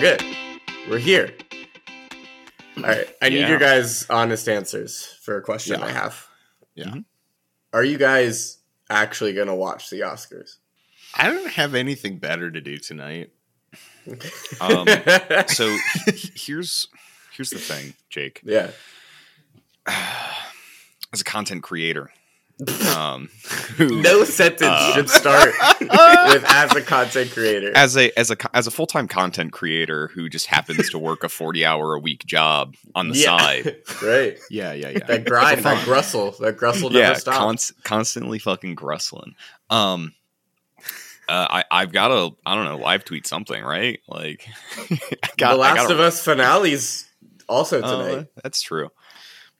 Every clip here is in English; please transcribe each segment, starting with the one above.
all good. We're here. All right. I need Yeah. your guys' honest answers for a question Yeah. I have. Yeah. Are you guys actually going to watch the Oscars? I don't have anything better to do tonight. Um, so here's here's the thing, Jake. yeah. As a content creator, um, who, No sentence Uh. should start with as a content creator. as a as a as a full time content creator who just happens to work a forty hour a week job on the Yeah. side, right. Yeah, yeah, yeah. That grind, that Fun. grustle, that grustle never yeah, stops. const- constantly fucking grustling. Um, uh, I I've got to I don't know live tweet something right like got, the Last gotta- of Us finales also Uh, tonight. that's true.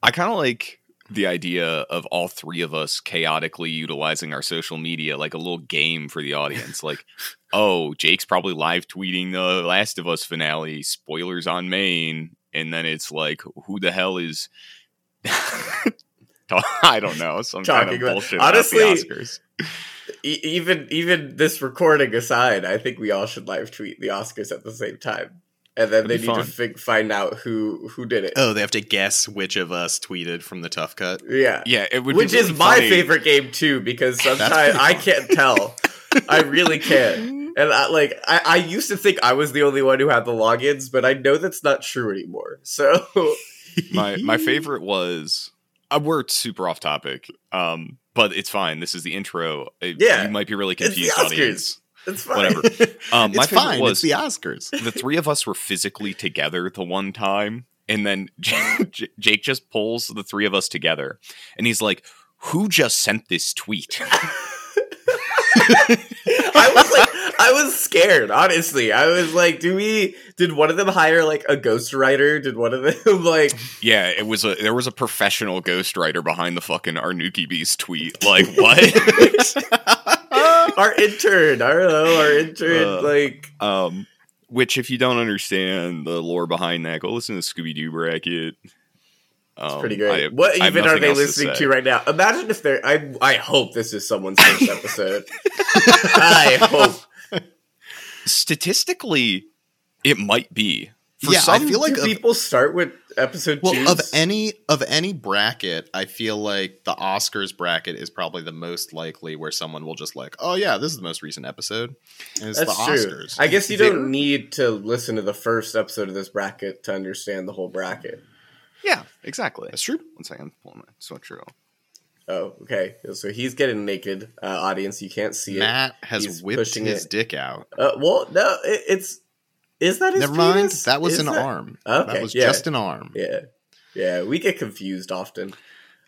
I kind of like the idea of all three of us chaotically utilizing our social media like a little game for the audience. like, oh, Jake's probably live tweeting the Last of Us finale, spoilers on main, and then it's like, who the hell is? I don't know some kind Talking of about- bullshit honestly, about the Oscars. E- even even this recording aside, I think we all should live tweet the Oscars at the same time, and then That'd they need fun. to fi- find out who who did it. Oh, they have to guess which of us tweeted from the tough cut. yeah, Yeah, it would. which be is my funny. favorite game too because sometimes I can't tell. I really can't. And I, like I, I used to think I was the only one who had the logins, but I know that's not true anymore. So my my favorite was uh, we're super off topic um but it's fine this is the intro Uh, Yeah. you might be really It's the confused Oscars. audience it's fine. whatever um my it's favorite fine. was it's the Oscars. the three of us were physically together the one time and then J- jake just pulls the three of us together and he's like who just sent this tweet I was like, I was scared. Honestly, I was like, do we? Did one of them hire like a ghostwriter? Did one of them like? yeah it was a there was a professional ghostwriter behind the fucking arnuki beast tweet like what our intern, I our intern, Uh, like Um, which, if you don't understand the lore behind that, go listen to Scooby Doo Bracket. Um, pretty great. I- what even are they else to listening to, right now? Imagine if they're. I I hope this is someone's first episode. I hope. Statistically, it might be. For Yeah, I feel like people start with episode Well, two? of any of any bracket, I feel like the Oscars bracket is probably the most likely where someone will just like, oh yeah, this is the most recent episode. And it's That's the true. Oscars. I guess you There- don't need to listen to the first episode of this bracket to understand the whole bracket. yeah, exactly. That's true. One second, I'm pulling my sweatshirt off. Oh, okay. So he's getting naked. Uh, audience, you can't see it. Matt has He's whipped pushing his it. dick out. Uh, well, no, it, it's is that his Never mind. That was Is an that- arm. Okay, that was yeah. just an arm. Yeah, yeah. We get confused often.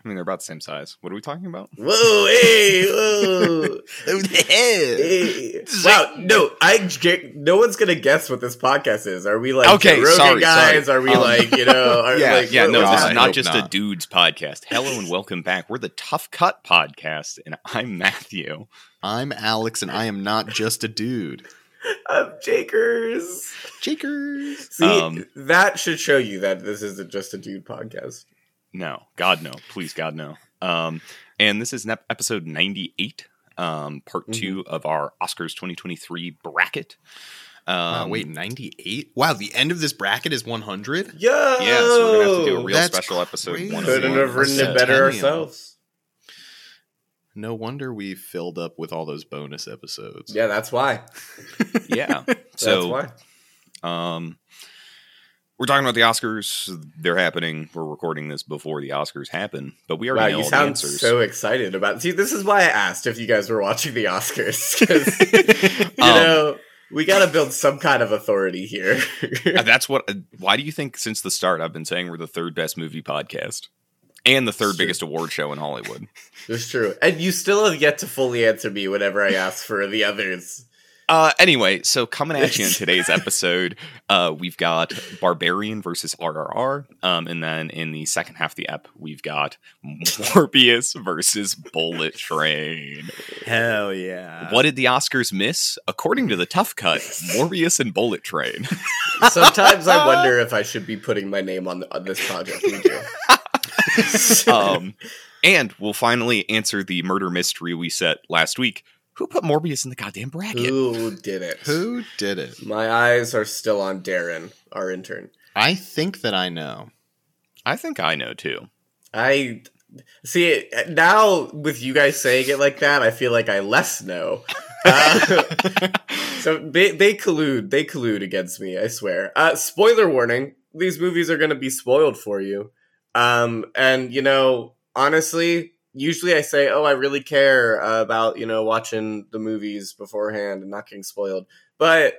I mean, they're about the same size. What are we talking about? Whoa, hey, whoa, hey. Wow, no, I Jake, no one's gonna guess what this podcast is. Are we like Okay, Joe Rogan sorry, guys? sorry. Are we Um, like you know? Are, yeah, like, yeah. what- No, what's this God, is I not hope just a not. dudes podcast. Hello and welcome back. We're the Tough Cut podcast, and I'm Matthew. I'm Alex, and I am not just a dude. I'm Jakers. Jakers. See, Um, that should show you that this isn't just a dude podcast. No, God no, please God no. Um, and this is nep- episode ninety eight, um, part Mm-hmm. 2 of our Oscars twenty twenty three bracket. Um, Wow, wait, 98? Wow, the end of this bracket is 100? Yeah. yeah, so we're gonna have to do a real That's special episode. crazy. Couldn't have written it better ourselves. No wonder we filled up with all those bonus episodes. Yeah, that's why. yeah. That's So, why. um, we're talking about the Oscars. They're happening. We're recording this before the Oscars happen, but we Wow, already know you all the sound answers. so excited about. See, this is why I asked if you guys were watching the Oscars because you Um, know we got to build some kind of authority here. That's what. uh, Why do you think since the start I've been saying we're the third best movie podcast and the third It's true. biggest award show in Hollywood? it's true, and you still have yet to fully answer me whenever I ask for the others. Uh, anyway, so coming at you in today's episode, uh, we've got Barbarian versus RRR, um, and then in the second half of the ep, we've got Morbius versus Bullet Train. Hell yeah. What did the Oscars miss? According to the Tough Cut, Morbius and Bullet Train. Sometimes I wonder if I should be putting my name on, the, on this project. Me too. um, and we'll finally answer the murder mystery we set last week. Who put Morbius in the goddamn bracket? Who did it? Who did it? My eyes are still on Darren, our intern. I think that I know. I think I know too. I see it now with you guys saying it like that. I feel like I less know. Uh, so they they collude. They collude against me. I swear. Uh, spoiler warning: these movies are going to be spoiled for you. Um, and you know, honestly, usually I say, "Oh, I really care about you know watching the movies beforehand and not getting spoiled," but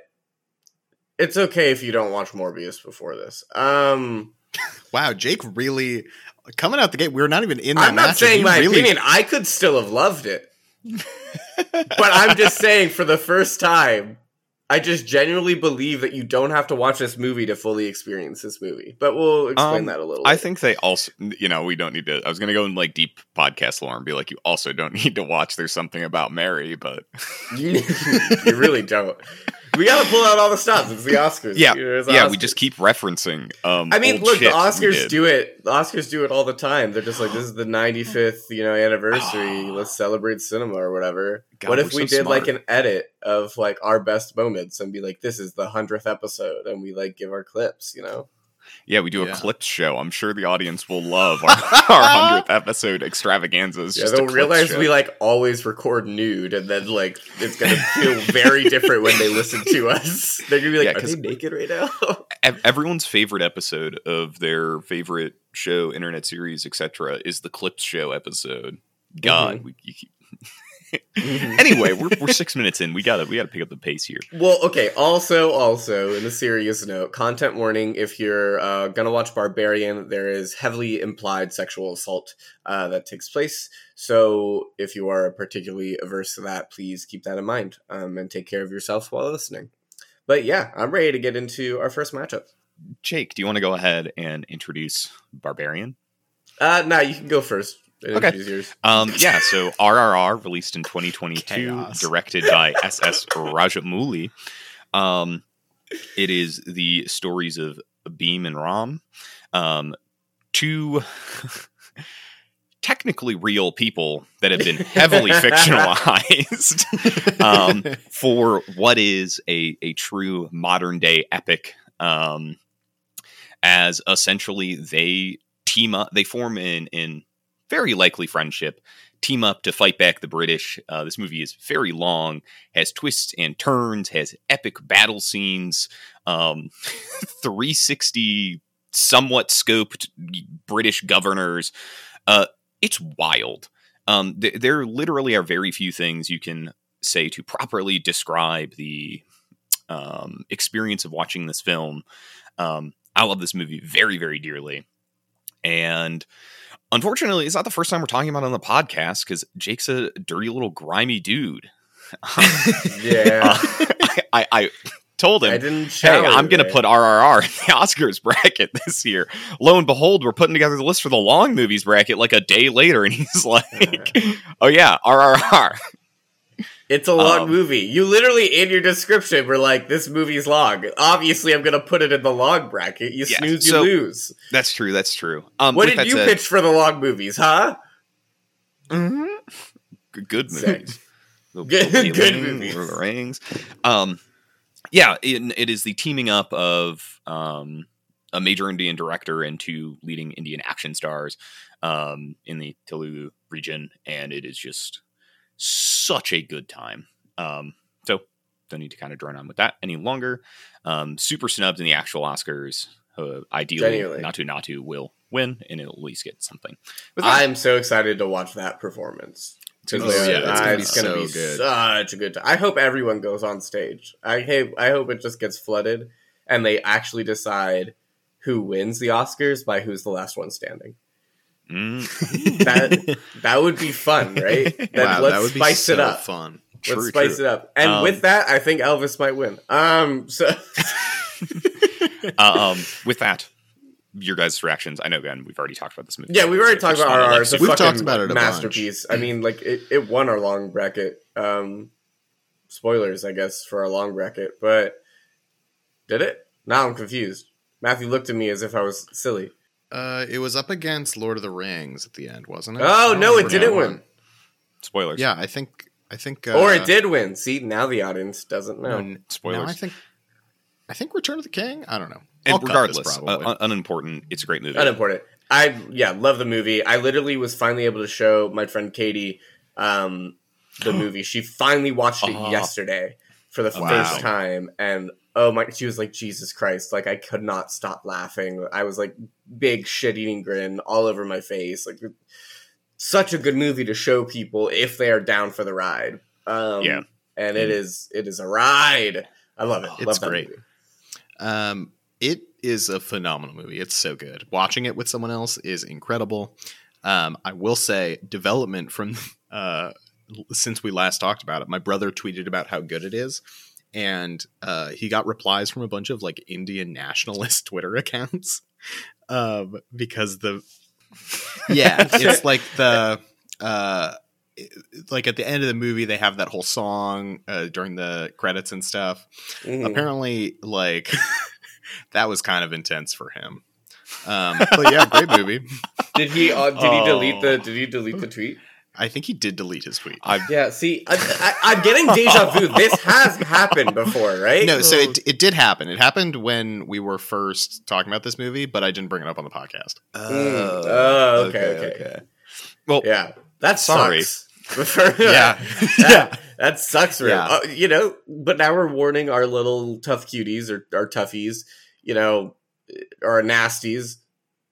it's okay if you don't watch Morbius before this. Um, Wow, Jake really coming out the gate. We're not even in that I'm not saying my really- opinion. I could still have loved it, but I'm just saying for the first time. I just genuinely believe that you don't have to watch this movie to fully experience this movie. But we'll explain Um, that a little. I later. think they also, you know, we don't need to. I was going to go in like deep podcast lore and be like, you also don't need to watch There's Something About Mary, but you, you really don't. We got to pull out all the stops. It's the Oscars. yeah, You know, the yeah, we just keep referencing. Um, I mean, look, the Oscars do it. The Oscars do it all the time. They're just like, this is the 95th, you know, anniversary. Let's celebrate cinema or whatever. God, what if we so did like an edit of like our best moments and be like, this is the hundredth episode, and we like give our clips, you know? Yeah, we do a Yeah. clips show. I'm sure the audience will love our hundredth episode extravaganzas. Yeah, they'll realize show. we like always record nude, and then like it's gonna feel very different when they listen to us. They're gonna be like, Yeah, "Are they naked right now?" Everyone's favorite episode of their favorite show, internet series, etc., is the clips show episode. God, Mm-hmm. we, you keep... anyway, we're, we're six minutes in. We gotta we gotta pick up the pace here. Well, okay. Also, also, in a serious note, content warning: if you're uh, gonna watch Barbarian, there is heavily implied sexual assault uh, that takes place. So, if you are particularly averse to that, please keep that in mind um, and take care of yourself while listening. But yeah, I'm ready to get into our first matchup. Jake, do you want to go ahead and introduce Barbarian? Uh, nah, you can go first. And Okay. Um, yeah, so RRR released in 2022, Chaos. directed by SS Rajamouli. Um, it is the stories of Bheem and Ram, um, two technically real people that have been heavily fictionalized um, for what is a, a true modern day epic. Um, as essentially they team up, they form in in very likely friendship, team up to fight back the British. Uh, this movie is very long, has twists and turns, has epic battle scenes, um, 360 somewhat scoped British governors. Uh, it's wild. Um, th- there literally are very few things you can say to properly describe the um, experience of watching this film. Um, I love this movie very, very dearly. And unfortunately, it's not the first time we're talking about it on the podcast because Jake's a dirty little grimy dude. Yeah, Uh, I, I, I told I him, didn't. hey, I'm going to put RRR in the Oscars bracket this year. Lo and behold, we're putting together the list for the long movies bracket like a day later. And he's like, oh, yeah, RRR. It's a long Um, movie. You literally in your description were like, "This movie's long." Obviously, I'm gonna put it in the long bracket. You Yeah, snooze, you so- lose. That's true. That's true. Um, What did you said- pitch for the long movies, huh? Mhm. Good, movies. The- Good- the good movies. Lord of the Rings. Um, yeah, it, it is the teaming up of um, a major Indian director and two leading Indian action stars um, in the Telugu region, and it is just such a good time. Um, so don't need to kind of drone on with that any longer. Um, super snubs in the actual Oscars. Uh, ideally, Genuinely. Natu Natu will win, and it'll at least get something. I'm so excited to watch that performance. gonna Oh, yeah, it's gonna be it's gonna be good. such a good time. I hope everyone goes on stage. I hope I hope it just gets flooded and they actually decide who wins the Oscars by who's the last one standing. Mm, That that would be fun, right? Then wow, let's that would be spice so it up. fun. True, let's spice true. it up. And Um, with that, I think Elvis might win. Um, so uh, um, with that, your guys' reactions. I know, again, we've already talked about this movie. yeah, we've already So talked about wanna, RR. like, It's a We've fucking talked about it a bunch. masterpiece. I mean, like it, it won our long bracket. Um, spoilers, I guess, for our long bracket, but did it? Now I'm confused. Matthew looked at me as if I was silly. Uh, it was up against Lord of the Rings at the end, wasn't it? Oh I no, it didn't win. spoilers. Yeah, I think I think, uh, or it did win. See, now the audience doesn't know. n- Spoilers. No, I think, I think Return of the King. I don't know. And I'll cut this regardless, uh, probably. unimportant. It's a great movie. Unimportant. I yeah, love the movie. I literally was finally able to show my friend Katie um, the movie. She finally watched it Ah. yesterday for the first time, and oh my, she was like, Jesus Christ! Like I could not stop laughing. I was like, big shit eating grin all over my face. Like such a good movie to show people if they are down for the ride. Um, Yeah. and it is it is a ride. I love it. It's love great. movie. Um, it is a phenomenal movie. It's so good. Watching it with someone else is incredible. Um, I will say, development from uh, since we last talked about it, my brother tweeted about how good it is, and uh, he got replies from a bunch of like Indian nationalist Twitter accounts um, because the yeah, it's like the uh, like at the end of the movie they have that whole song uh, during the credits and stuff Mhm. apparently like that was kind of intense for him um but yeah great movie Did he uh, did he delete Oh. the did he delete the tweet? I think he did delete his tweet I Yeah, see, I, I, I'm getting deja vu. This has happened before, right? no so it, it did happen it happened when we were first talking about this movie but i didn't bring it up on the podcast Mm. Oh, okay, okay. okay Well, Yeah, that Sorry. sucks. yeah that, that sucks. Real. Yeah. Uh, you know, but now we're warning our little tough cuties or our toughies, you know, or nasties.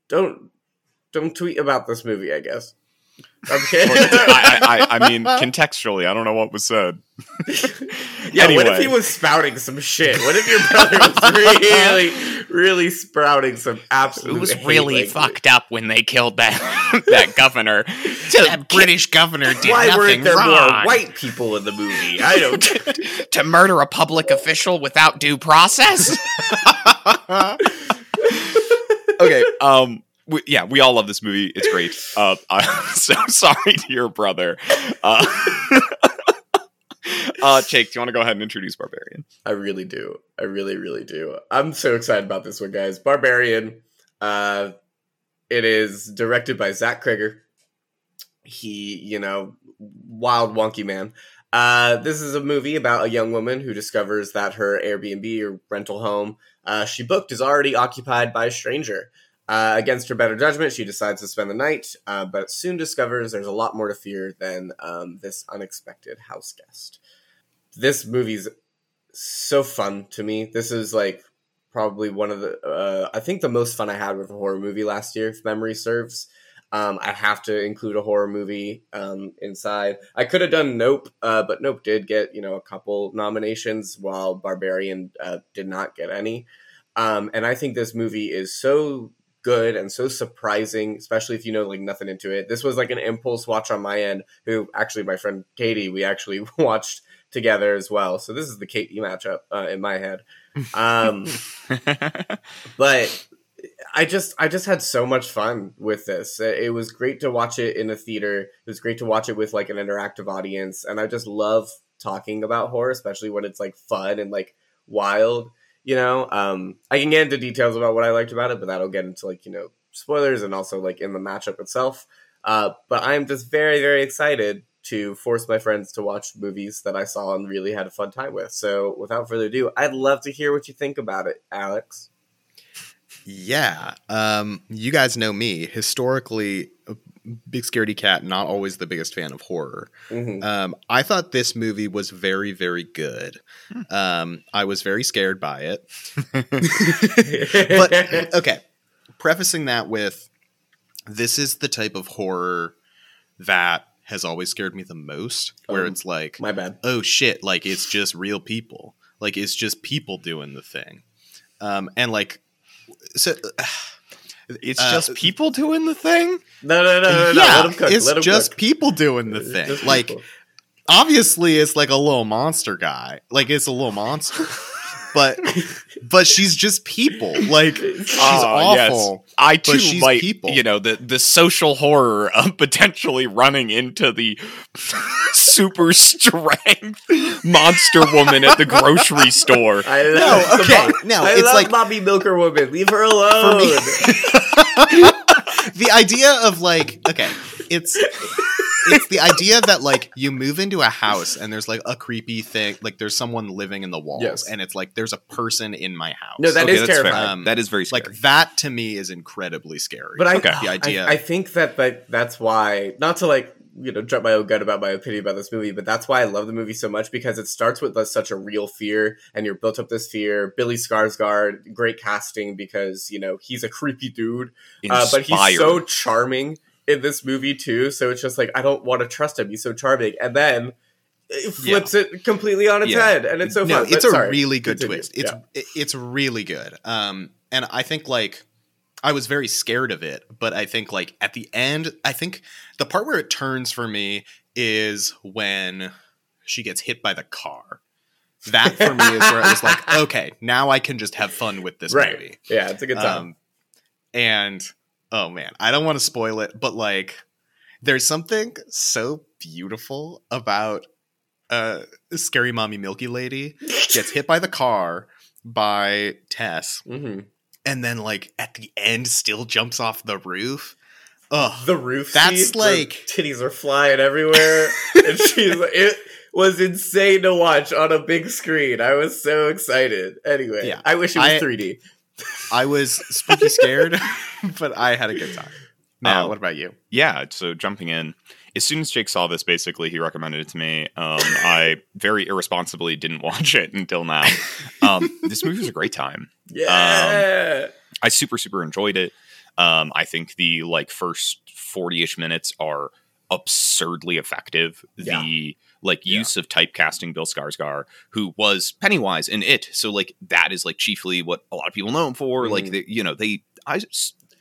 Don't don't tweet about this movie. I guess. Okay. I, I, I mean, contextually, I don't know what was said. yeah. What if Anyway. he was spouting some shit? What if your brother was really, really sprouting some absolute? It was hate really language? fucked up when they killed that that governor. that british governor did Why nothing weren't there wrong more white people in the movie? I don't. to murder a public official without due process. okay. Um. We, yeah, we all love this movie. It's great. Uh, I'm so sorry to your brother. Uh, uh, Jake, do you want to go ahead and introduce Barbarian? I really do. I really, really do. I'm so excited about this one, guys. Barbarian. Uh, it is directed by Zach Cregger. He, you know, wild wonky man. Uh, this is a movie about a young woman who discovers that her Airbnb or rental home uh, she booked is already occupied by a stranger. Uh, against her better judgment, she decides to spend the night, uh, but soon discovers there's a lot more to fear than um, this unexpected house guest. This movie's so fun to me. This is like probably one of the uh, I think the most fun I had with a horror movie last year, if memory serves. Um, I have to include a horror movie um, inside. I could have done Nope, uh, but Nope did get you know a couple nominations, while Barbarian uh, did not get any. Um, and I think this movie is so good and so surprising, especially if you know like nothing into it. This was like an impulse watch on my end. Who actually, my friend Katie, we actually watched together as well. So this is the Katie matchup uh, in my head. Um, but I just I just had so much fun with this. It it was great to watch it in a theater. It was great to watch it with like an interactive audience, and I just love talking about horror, especially when it's like fun and like wild. You know, um, I can get into details about what I liked about it, but that'll get into like you know spoilers and also like in the matchup itself. Uh, but I'm just very very excited to force my friends to watch movies that I saw and really had a fun time with. So without further ado, I'd love to hear what you think about it, Alex. Yeah. Um, you guys know me. Historically, big scaredy cat, not always the biggest fan of horror. Mhm. Um, I thought this movie was very, very good. Um, I was very scared by it. But okay, prefacing that with this is the type of horror that has always scared me the most, where Oh, it's like, my bad. oh shit, like it's just real people. Like it's just people doing the thing. Um, and like, so It's Uh, just people doing the thing. No, no, no, no, no. yeah, Let him cook. it's Let him just cook. people doing the It's thing. Like, people. obviously, it's like a little monster guy. Like, it's a little monster, but but she's just people. Like, she's Ah, yes. awful. I too she's like people. you know the the social horror of potentially running into the super strength monster woman at the grocery store. I love No, the okay, Bob- no, I it's love like- Bobby Milker woman. Leave her alone. me- the idea of like, okay, it's it's the idea that like you move into a house and there's like a creepy thing, like there's someone living in the walls, Yes. and it's like there's a person in my house. No, that Okay, is that's terrifying. Um, that is very scary. like that to me is incredibly scary. But I, Okay. The idea- I, I think that like that's why not to like you know jump my own gun about my opinion about this movie, but that's why I love the movie so much because it starts with like, such a real fear, and you're built up this fear. Billy Skarsgård, great casting because you know he's a creepy dude, uh, but he's so charming in this movie too. So it's just like I don't want to trust him. He's so charming, and then it flips it completely on its Yeah. head, and it's so no, fun. it's But a sorry, really good continue. twist. It's Yeah. it's really good. Um, and I think like I was very scared of it, but I think like at the end, I think the part where it turns for me is when she gets hit by the car. That for me is where it was like, okay, now I can just have fun with this right. movie. Yeah, it's a good time. Um, and oh man, I don't want to spoil it, but like, there's something so beautiful about uh, scary mommy Milky Lady gets hit by the car by Tess, hmm and then like at the end still jumps off the roof. Ugh, the roof That's like- titties are flying everywhere. And she's like it was insane to watch on a big screen. I was so excited. Anyway Yeah. i wish it was I- 3d I was spooky scared, but I had a good time. Now, Um, what about you? yeah, so jumping in, as soon as Jake saw this, basically he recommended it to me. Um, I very irresponsibly didn't watch it until now. Um, this movie was a great time. yeah I super super enjoyed it. Um, I think the like first forty ish minutes are absurdly effective. Yeah. The like Yeah. use of typecasting Bill Skarsgård, who was Pennywise in it, so like that is like chiefly what a lot of people know him for. Like Mhm. they, you know they I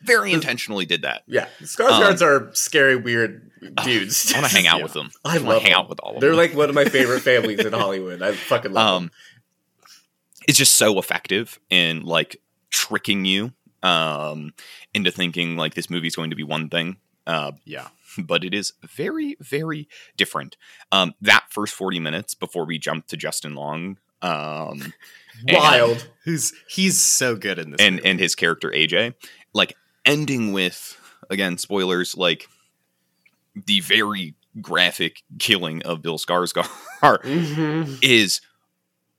very intentionally did that. yeah Skarsgårds are scary weird dudes I want to hang out Yeah. with them. I want to hang them. out with all of them. they're like one of my favorite families in hollywood i fucking love them. um it's just so effective in like tricking you um into thinking like this movie's going to be one thing uh Yeah, but it is very very different um that first 40 minutes before we jump to justin long um wild who's he's so good in this, and movie. and his character aj like ending with again spoilers like the very graphic killing of bill skarsgård Mhm. is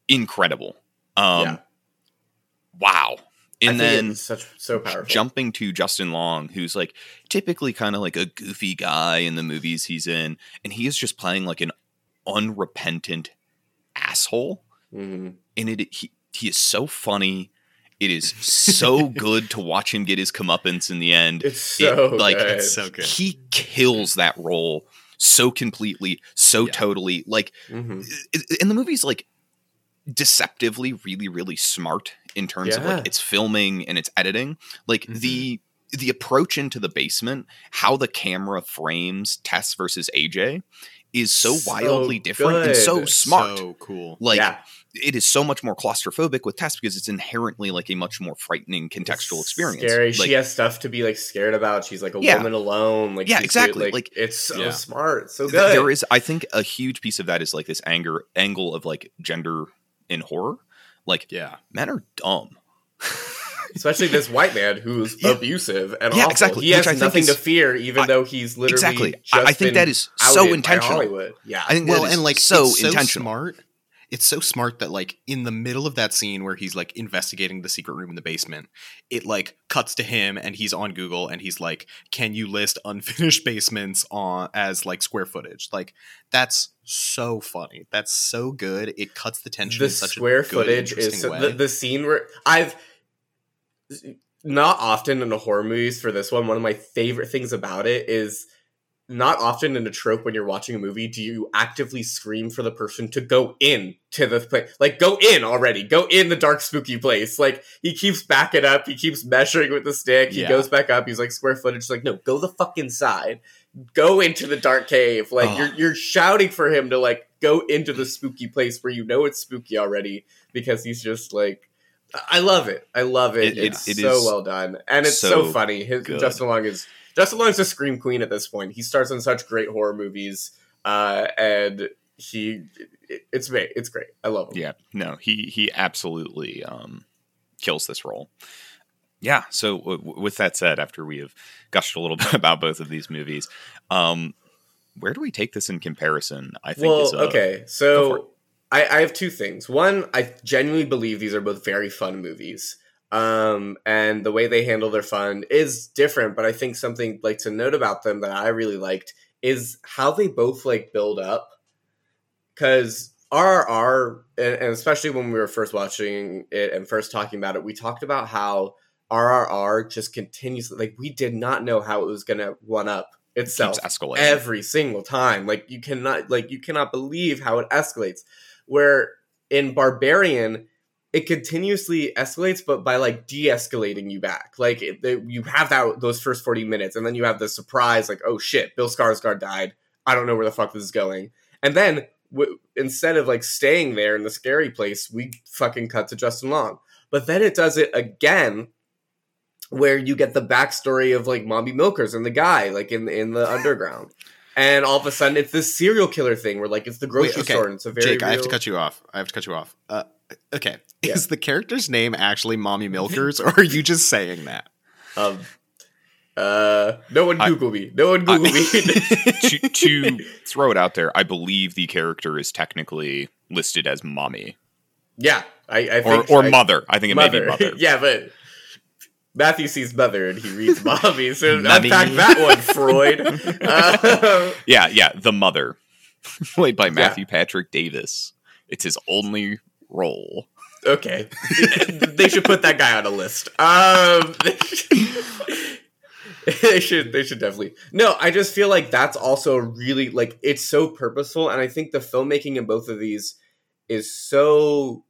incredible um Yeah. wow I and think then such so powerful jumping to Justin Long, who's like typically kind of like a goofy guy in the movies he's in, and he is just playing like an unrepentant asshole. Mhm. And it he he is so funny. It is so good to watch him get his comeuppance in the end. it's It, so like, good. it's so good. He kills that role so completely, so Yeah. totally. Like Mhm. and the movie's like deceptively really really smart in terms of like its filming and its editing like Mhm. the the approach into the basement how the camera frames tess versus aj is so, So wildly different and so smart so cool. like yeah it is so much more claustrophobic with tess because it's inherently like a much more frightening contextual It's experience Scary. like she has stuff to be like scared about. She's like a Yeah. woman alone. Like Yeah, exactly. Like, Like- it's so Yeah. smart, so good. there is i think a huge piece of that is like this anger angle of like gender in horror like Yeah, men are dumb especially this white man who's Yeah. abusive and Yeah, awful. exactly, He which has I think nothing to fear, even I- though he's literally exactly Just I, I think been that is so intentional Hollywood. Yeah, I think well, that is and like so it's so intentional. smart. It's so smart that like in the middle of that scene where he's like investigating the secret room in the basement, it like cuts to him and he's on Google and he's like, "Can you list unfinished basements on as like square footage?" Like that's so funny. That's so good. It cuts the tension. the in such square a good, footage is so, the, the scene where I've not often in the horror movies for this one. One of my favorite things about it is not often in a trope when you're watching a movie do you actively scream for the person to go in to the place like go in already go in the dark spooky place like he keeps backing up he keeps measuring with the stick he Yeah. goes back up he's like square footage like no go the fuck inside go into the dark cave like Oh. you're you're shouting for him to like go into the spooky place where you know it's spooky already because he's just like I love it. I love it. It- it- it's it so well done, and it's so, so funny. His. Justin Long is Justin Long's a scream queen at this point. He stars in such great horror movies, uh, and he it, it's great. It's great. I love him. Yeah, no, he he absolutely um, kills this role. Yeah. So w- with that said, after we have gushed a little bit about both of these movies, um, where do we take this in comparison? I think well, is, uh, okay. go for it. So I, I have two things. One, I genuinely believe these are both very fun movies. Um, and the way they handle their fun is different, but I think something like to note about them that I really liked is how they both like build up. Cause RRR, and, and especially when we were first watching it and first talking about it, we talked about how RRR just continues. Like we did not know how it was going to one up itself escalating. every single time. Like you cannot like you cannot believe how it escalates. Where in Barbarian, it continuously escalates, but by like de-escalating you back. Like it, they, you have that those first forty minutes, and then you have the surprise, like oh shit, Bill Skarsgård died. I don't know where the fuck this is going. And then w- instead of like staying there in the scary place, we fucking cut to Justin Long. But then it does it again where you get the backstory of like Mommy Milkers and the guy like in in the underground. And all of a sudden it's this serial killer thing where like it's the grocery Wait, okay. store and it's a very Jake, I have to cut you off. I have to cut you off. Uh, okay, Yeah. is the character's name actually Mommy Milkers, or are you just saying that? um uh no one I- Google me. No one Google me. to, to throw it out there, I believe the character is technically listed as mommy yeah. I, I or think or I- mother. I think it may be mother. mother. yeah, but Matthew sees mother and he reads mommy. So Mommy. unpack that one, Freud. Uh, Yeah, yeah, the mother, played by Matthew Patrick Davis. It's his only role. Okay, they should put that guy on a list. Um, they should. They should definitely. No, I just feel like that's also really like it's so purposeful, and I think the filmmaking in both of these is so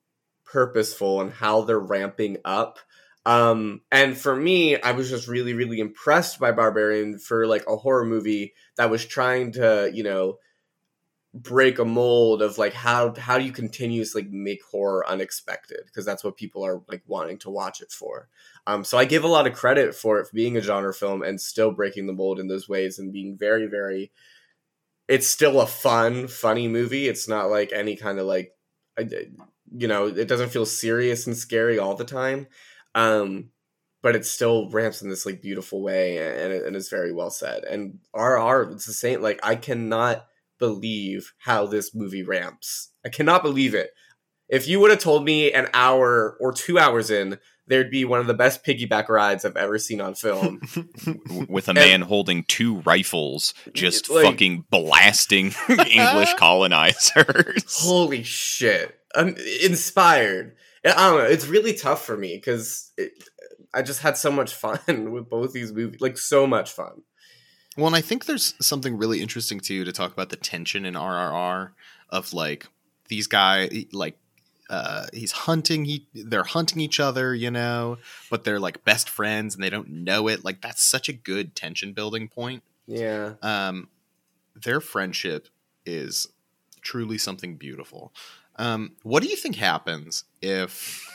purposeful and how they're ramping up. Um, and for me, I was just really, really impressed by Barbarian for like a horror movie that was trying to, you know, break a mold of like how how do you continuously make horror unexpected because that's what people are like wanting to watch it for. Um, so I give a lot of credit for it being a genre film and still breaking the mold in those ways and being very, very. It's still a fun, funny movie. It's not like any kind of like, you know, it doesn't feel serious and scary all the time. Um, but it still ramps in this like beautiful way and, and it's very well said. And RR, it's the same. Like I cannot believe how this movie ramps. I cannot believe it. If you would have told me an hour or two hours in, there'd be one of the best piggyback rides I've ever seen on film. with a man holding two rifles, just Like- fucking blasting English colonizers. Holy shit. I'm inspired. I don't know. It's really tough for me because I just had so much fun with both these movies. Like, so much fun. Well, and I think there's something really interesting too to talk about the tension in RRR of like these guys like uh he's hunting he they're hunting each other, you know, but they're like best friends and they don't know it. Like that's such a good tension building point. Yeah. Um their friendship is truly something beautiful. Um what do you think happens if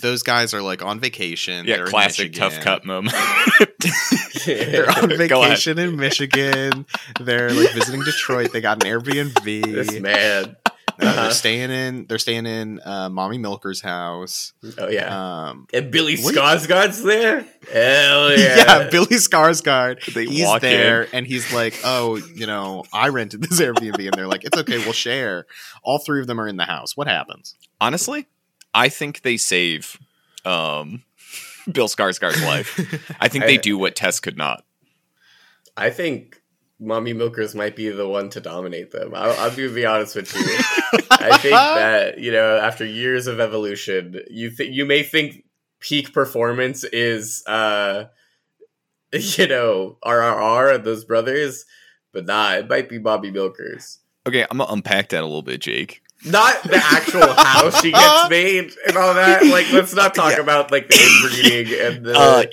those guys are like on vacation? yeah, they're classic tough cut moment. They're on vacation in Michigan. They're like visiting Detroit. They got an Airbnb. this man. Uh, Uh-huh. They're staying in. They're staying in uh, Mommy Milker's house. Oh, yeah. Um, and Billy what do you- Skarsgård's there? Hell yeah. yeah. Billy Skarsgård. They he's walk there, and he's like, "Oh, you know, I rented this Airbnb," and they're like, "It's okay, we'll share." All three of them are in the house. What happens? Honestly, I think they save um, Bill Skarsgård's life. I think they I- do what Tess could not. I think Mommy Milkers might be the one to dominate them. I'll, I'll be, honest with you. I think that you know, after years of evolution, you th- you may think peak performance is, uh, you know, RRR and those brothers, but nah, it might be Mommy Milkers. Okay, I'm gonna unpack that a little bit, Jake. Not the actual how she gets made and all that. Like, let's not talk Yeah. about like the inbreeding and the Uh, like,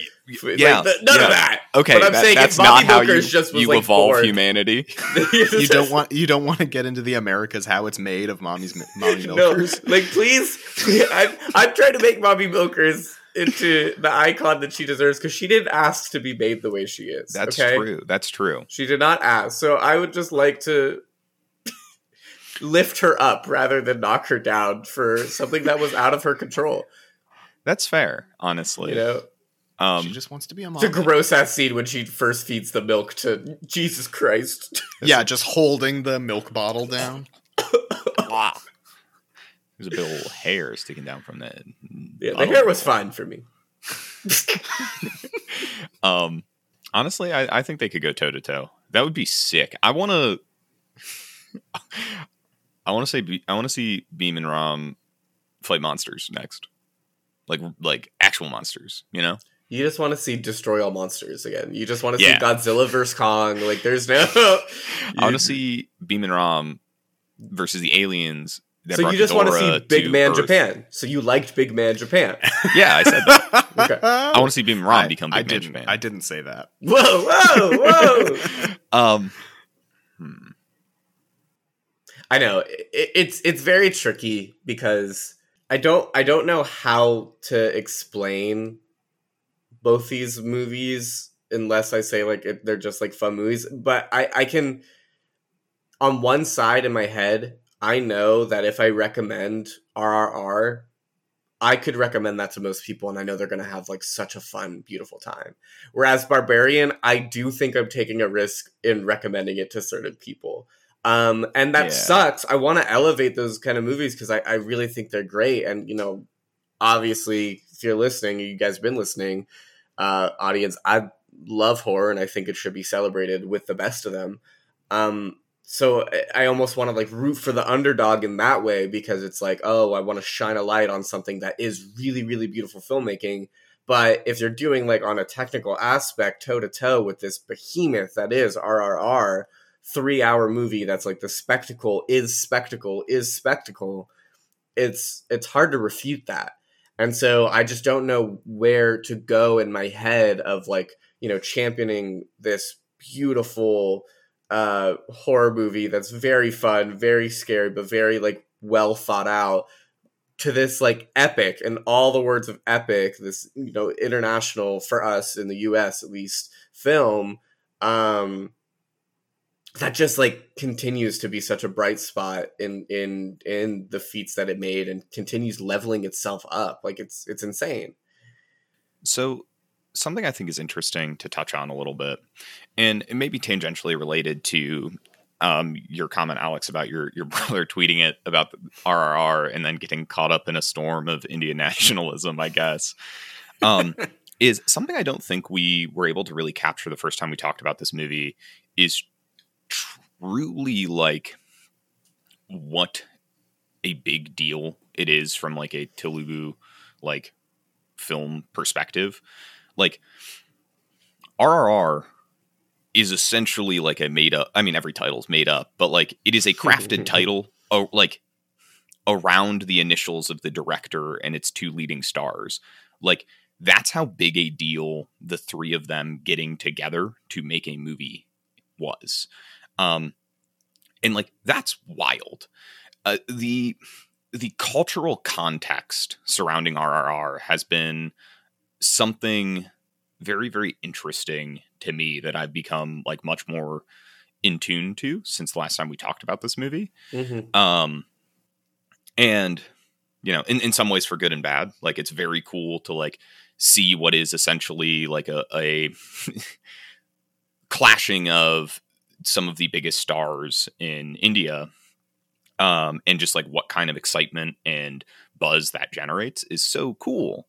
yeah, the- none yeah. of that. Okay, But I'm that- saying if that's Bobby not how you, just was, you like, evolve born- humanity. You don't want. You don't want to get into the Americas how it's made of Mommy's Mommy Milkers. No, like please, I'm I'm trying to make Mommy Milkers into the icon that she deserves because she didn't ask to be made the way she is. That's okay? true. That's true. She did not ask, so I would just like to lift her up rather than knock her down for something that was out of her control. That's fair, honestly. You know, Um, she just wants to be a It's a mom. gross ass scene when she first feeds the milk to Jesus Christ. yeah, just holding the milk bottle down. Wow. there's a bit of hair sticking down from that. Yeah, the hair was fine for me. Um, honestly, I, I think they could go toe to toe. That would be sick. I want to. I want to say Be- I want to see Bheem and Ram fight monsters next, like like actual monsters. You know, You just want to see destroy all monsters again. You just want to Yeah. see Godzilla versus Kong. Like, there's no. I want to see Bheem and Ram versus the aliens. That So you just want to see Big to Man Earth. Japan. So you liked Big Man Japan. Yeah, I said that. Okay. I want to see Bheem and Ram I, become I Big Man didn't. Japan. I didn't say that. Whoa, whoa, whoa! um, hmm. I know it, it's it's very tricky because I don't I don't know how to explain both these movies unless I say like it, they're just like fun movies. But I I can on one side in my head I know that if I recommend RRR, I could recommend that to most people, and I know they're going to have like such a fun, beautiful time. Whereas Barbarian, I do think I'm taking a risk in recommending it to certain people. Um, and that Yeah. sucks. I want to elevate those kind of movies because I, I really think they're great. And, you know, obviously, if you're listening, you guys been listening, uh, audience, I love horror and I think it should be celebrated with the best of them. Um, so I- I almost want to like root for the underdog in that way because it's like, oh, I want to shine a light on something that is really, really beautiful filmmaking. But if you're doing like on a technical aspect, toe to toe with this behemoth that is RRR, three hour movie that's like the spectacle is spectacle is spectacle, it's it's hard to refute that. And so I just don't know where to go in my head of like, you know, championing this beautiful uh horror movie that's very fun, very scary, but very like well thought out to this like epic and all the words of epic, this you know, international for us in the US at least film um that just like continues to be such a bright spot in in in the feats that it made and continues leveling itself up like it's it's insane So, something I think is interesting to touch on a little bit, and it may be tangentially related to um, your comment, Alex, about your your brother tweeting it about the RRR and then getting caught up in a storm of Indian nationalism, I guess, um, is something I don't think we were able to really capture the first time we talked about this movie. Is truly like what a big deal it is from like a Telugu like film perspective. Like RRR is essentially like a made up. I mean, every title's made up, but like it is a crafted title, oh, like around the initials of the director and its two leading stars. Like that's how big a deal the three of them getting together to make a movie was. Um, and like that's wild. Uh, the the cultural context surrounding RRR has been something very very interesting to me that I've become like much more in tune to since the last time we talked about this movie. mm-hmm. Um and you know, in, in some ways for good and bad. Like it's very cool to like see what is essentially like a, a clashing of some of the biggest stars in India. Um, and just like what kind of excitement and buzz that generates is so cool.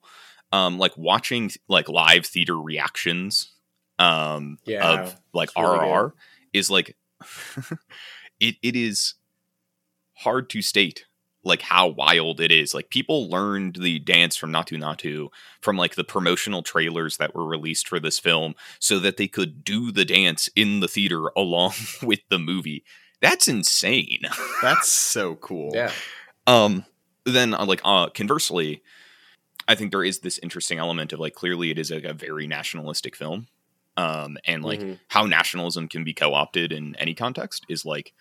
Um, like watching like live theater reactions um, Yeah, of like it's really RRR is like it it is hard to state like how wild it is. Like people learned the dance from Natu Natu from like the promotional trailers that were released for this film so that they could do the dance in the theater along with the movie. That's insane. That's so cool. yeah Um, then uh, like uh, conversely, I think there is this interesting element of like clearly it is like a very nationalistic film, um, and like Mhm. how nationalism can be co-opted in any context is like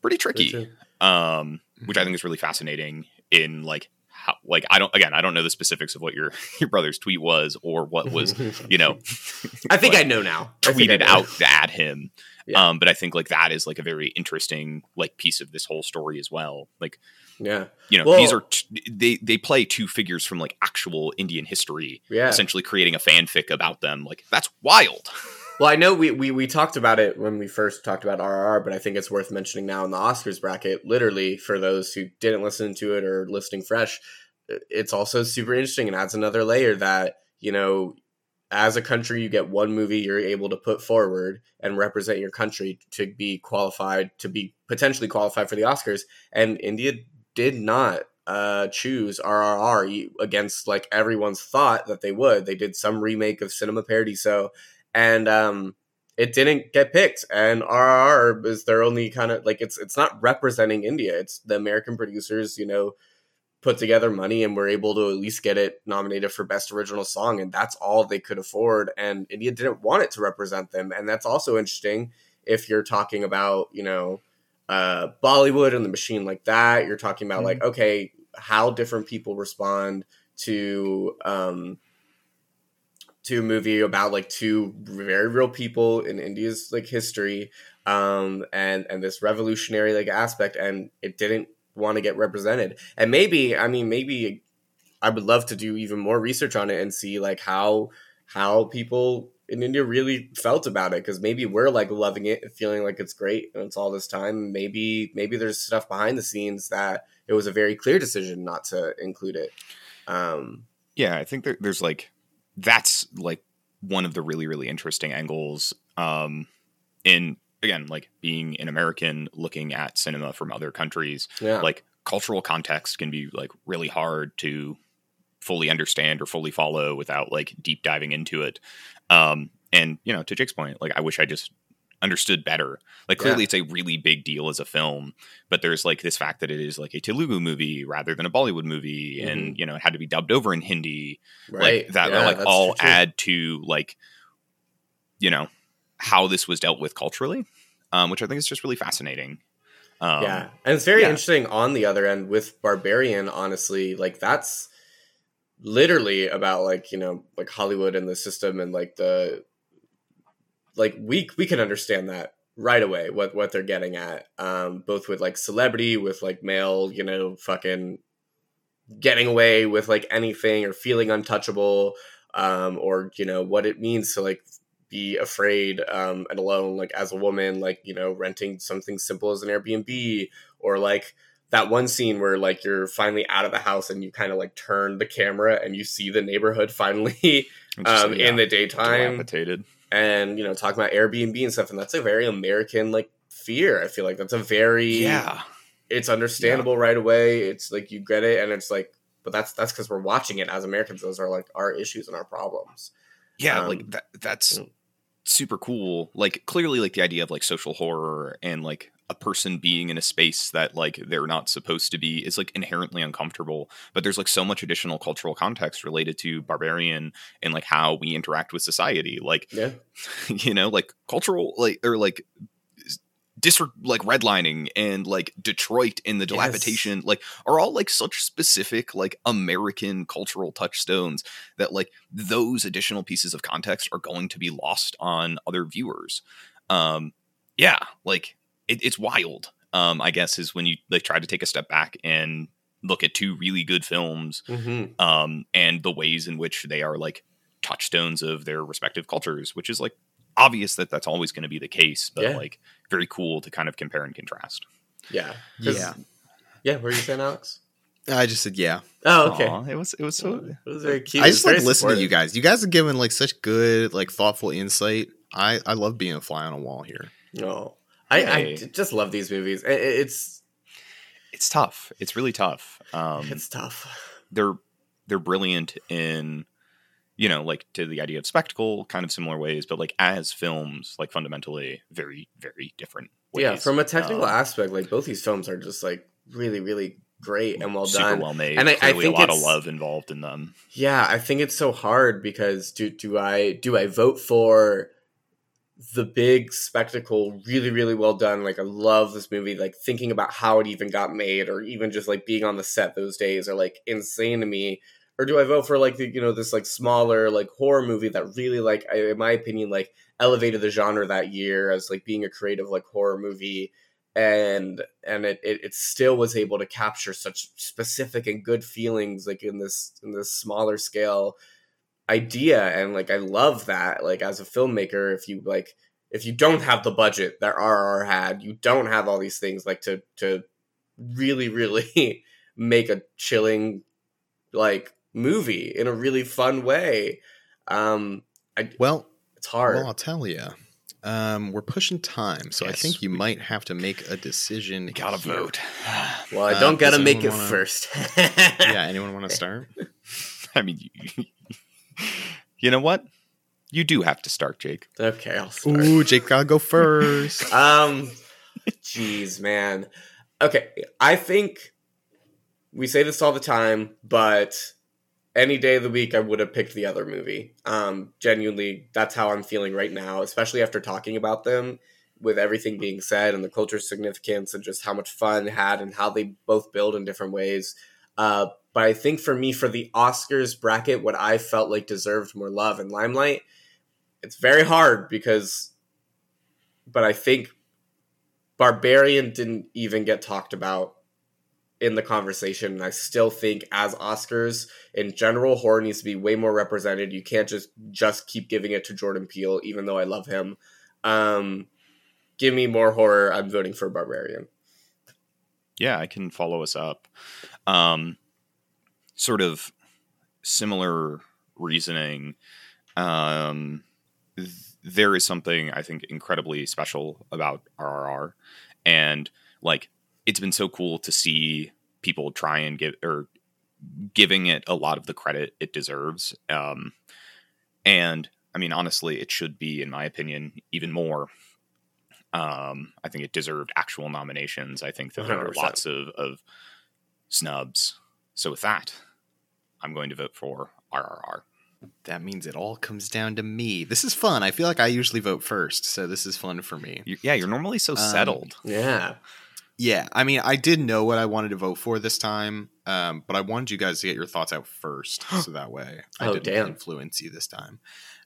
pretty tricky. Um, which I think is really fascinating in like how like I don't again I don't know the specifics of what your your brother's tweet was or what was you know I think like, I know now. I tweeted know. out at him. Yeah. Um, but I think like that is like a very interesting like piece of this whole story as well. Like Yeah, you know Well- these are t- they they play two figures from like actual Indian history, yeah. essentially creating a fanfic about them. Like that's wild. Well, I know we, we we talked about it when we first talked about RRR, but I think it's worth mentioning now in the Oscars bracket. Literally, for those who didn't listen to it or listening fresh, it's also super interesting and adds another layer that you know, as a country, you get one movie you're able to put forward and represent your country to be qualified to be potentially qualified for the Oscars, and India did not uh choose RRR against like everyone's thought that they would. They did some remake of Cinema Paradiso and um it didn't get picked and RRR is their only kind of like it's it's not representing India. It's the American producers, you know, put together money and were able to at least get it nominated for best original song and that's all they could afford and India didn't want it to represent them and that's also interesting if you're talking about, you know, uh Bollywood and the machine like that, you're talking about like okay, how different people respond to um to a movie about like two very real people in India's like history um and and this revolutionary like aspect and it didn't want to get represented. And maybe i mean maybe i would love to do even more research on it and see like how how people in india really felt about it because maybe we're like loving it feeling like it's great and it's all this time. Maybe maybe there's stuff behind the scenes that it was a very clear decision not to include it. Um Yeah, I think there, there's like that's like one of the really really interesting angles um in again like being an American looking at cinema from other countries. Yeah. Like cultural context can be like really hard to fully understand or fully follow without like deep diving into it. Um and you know to Jake's point like I wish I just understood better. Like clearly Yeah. it's a really big deal as a film but there's like this fact that it is like a Telugu movie rather than a Bollywood movie and you know it had to be dubbed over in Hindi. Right. like that Yeah, like all add to like you know how this was dealt with culturally um which i think is just really fascinating. Um yeah and it's very yeah. interesting on the other end with barbarian honestly like that's literally about like you know like hollywood and the system and like the like we we can understand that right away what what they're getting at um both with like celebrity with like male you know fucking getting away with like anything or feeling untouchable um or you know what it means to like be afraid um and alone like as a woman like you know renting something simple as an airbnb or like that one scene where like you're finally out of the house and you kind of like turn the camera and you see the neighborhood finally um like, in the daytime. dilapidated and you know talking about airbnb and stuff and that's a very american like fear i feel like. That's a very yeah. it's understandable right away. It's like you get it and it's like but that's that's because we're watching it as americans. Those are like our issues and our problems. Yeah Um, like that that's mm. super cool. Like clearly like the idea of like social horror and like a person being in a space that like they're not supposed to be is like inherently uncomfortable but there's like so much additional cultural context related to barbarian and like how we interact with society like yeah. you know like cultural like or like dis like redlining and like detroit and the dilapidation like are all like such specific like american cultural touchstones that like those additional pieces of context are going to be lost on other viewers. Um yeah like it, it's wild um i guess is when you like try to take a step back and look at two really good films mm-hmm. um, and the ways in which they are like touchstones of their respective cultures, which is like obvious that that's always going to be the case, but Yeah. like very cool to kind of compare and contrast. Yeah, Yeah. yeah what were you saying alex I just said yeah. oh okay Aw, it was it was so it was very cute I just like very listening to you guys. You guys are giving like such good, like thoughtful insight. I I love being a fly on a wall here. no I, I just love these movies it's it's tough. It's really tough. Um, it's tough they're they're brilliant in you know like to the idea of spectacle, kind of similar ways, but like as films, like fundamentally very very different. Ways. yeah from a technical Um, aspect like both these films are just like really really great and well super done well made. And I- I think a lot of love involved in them. Yeah, I think it's so hard because do do I do I vote for the big spectacle really really well done. Like i love this movie like thinking about how it even got made or even just like being on the set those days are like insane to me. Or do i vote for like the you know this like smaller like horror movie that really like I, in my opinion like elevated the genre that year as like being a creative like horror movie? And and it, it, it still was able to capture such specific and good feelings like in this in this smaller scale idea and like i love that like as a filmmaker if you like if you don't have the budget that rr had you don't have all these things like to to really really make a chilling like movie in a really fun way um I, Well, it's hard well, I'll tell you. Um, we're pushing time, so I think you might have to make a decision. You gotta here. vote. well i Uh, don't gotta make it wanna- first Yeah, anyone want to start? I mean, you, you know what? You do have to start, Jake. okay i'll start Ooh, Jake gotta go first. Um, jeez, man. Okay, I think we say this all the time, but any day of the week, I would have picked the other movie. Um, genuinely, that's how I'm feeling right now, especially after talking about them with everything being said and the culture significance and just how much fun had and how they both build in different ways. Uh, but I think for me, for the Oscars bracket, what I felt like deserved more love and limelight, it's very hard because, but I think Barbarian didn't even get talked about in the conversation. And I still think, as Oscars in general, horror needs to be way more represented. You can't just just keep giving it to Jordan Peele, even though I love him. Um, give me more horror. I'm voting for Barbarian. Yeah, I can follow us up. Um, sort of similar reasoning. Um, th- there is something I think incredibly special about RRR, and like it's been so cool to see people try and give or giving it a lot of the credit it deserves. Um, and I mean, honestly, it should be, in my opinion, even more. Um, I think it deserved actual nominations. I think that there were 100%. lots of, of snubs. So with that, I'm going to vote for RRR. That means it all comes down to me. This is fun. I feel like I usually vote first, so this is fun for me. You, yeah, you're normally so Um, settled. Yeah. Yeah, I mean, I did know what I wanted to vote for this time, um, but I wanted you guys to get your thoughts out first, so that way I Oh, didn't damn. influence you this time.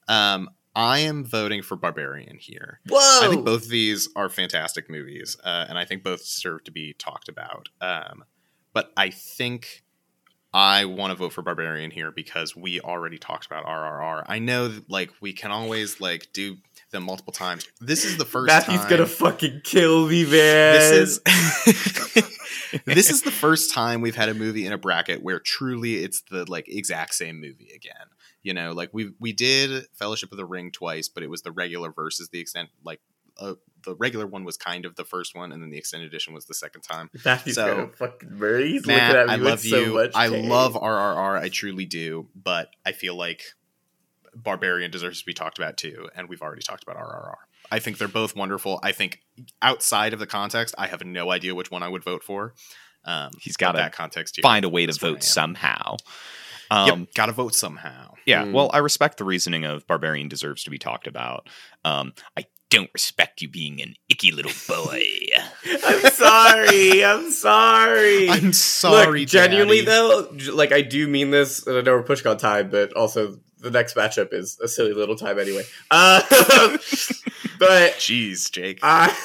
Um, I am voting for Barbarian here. Whoa. I think both of these are fantastic movies, uh, and I think both deserve to be talked about. Um, but I think I want to vote for Barbarian here because we already talked about RRR. I know that like we can always like do them multiple times. This is the first Matthew's time. gonna fucking kill me, man. this is this is the first time we've had a movie in a bracket where truly it's the like exact same movie again. You know, like we we did Fellowship of the Ring twice, but it was the regular versus the extent like uh, the regular one was kind of the first one, and then the extended edition was the second time. Matthew's So- gonna fucking murder. He's Matt, looking at me I with love so you. much I hate. love RRR. I truly do, but I feel like Barbarian deserves to be talked about too, and we've already talked about RRR. I think they're both wonderful. I think outside of the context, I have no idea which one I would vote for. Um, He's but gotta that context here. Find a way to That's vote am. somehow. Yep, Um, gotta vote somehow. Yeah, Mm. well, I respect the reasoning of Barbarian deserves to be talked about. Um, I don't respect you being an icky little boy. I'm sorry. I'm sorry. I'm sorry, Look, genuinely Daddy. though, like I do mean this, and I know we're pushing on time, but also the next matchup is a silly little time anyway. Uh, but Jeez, Jake. I,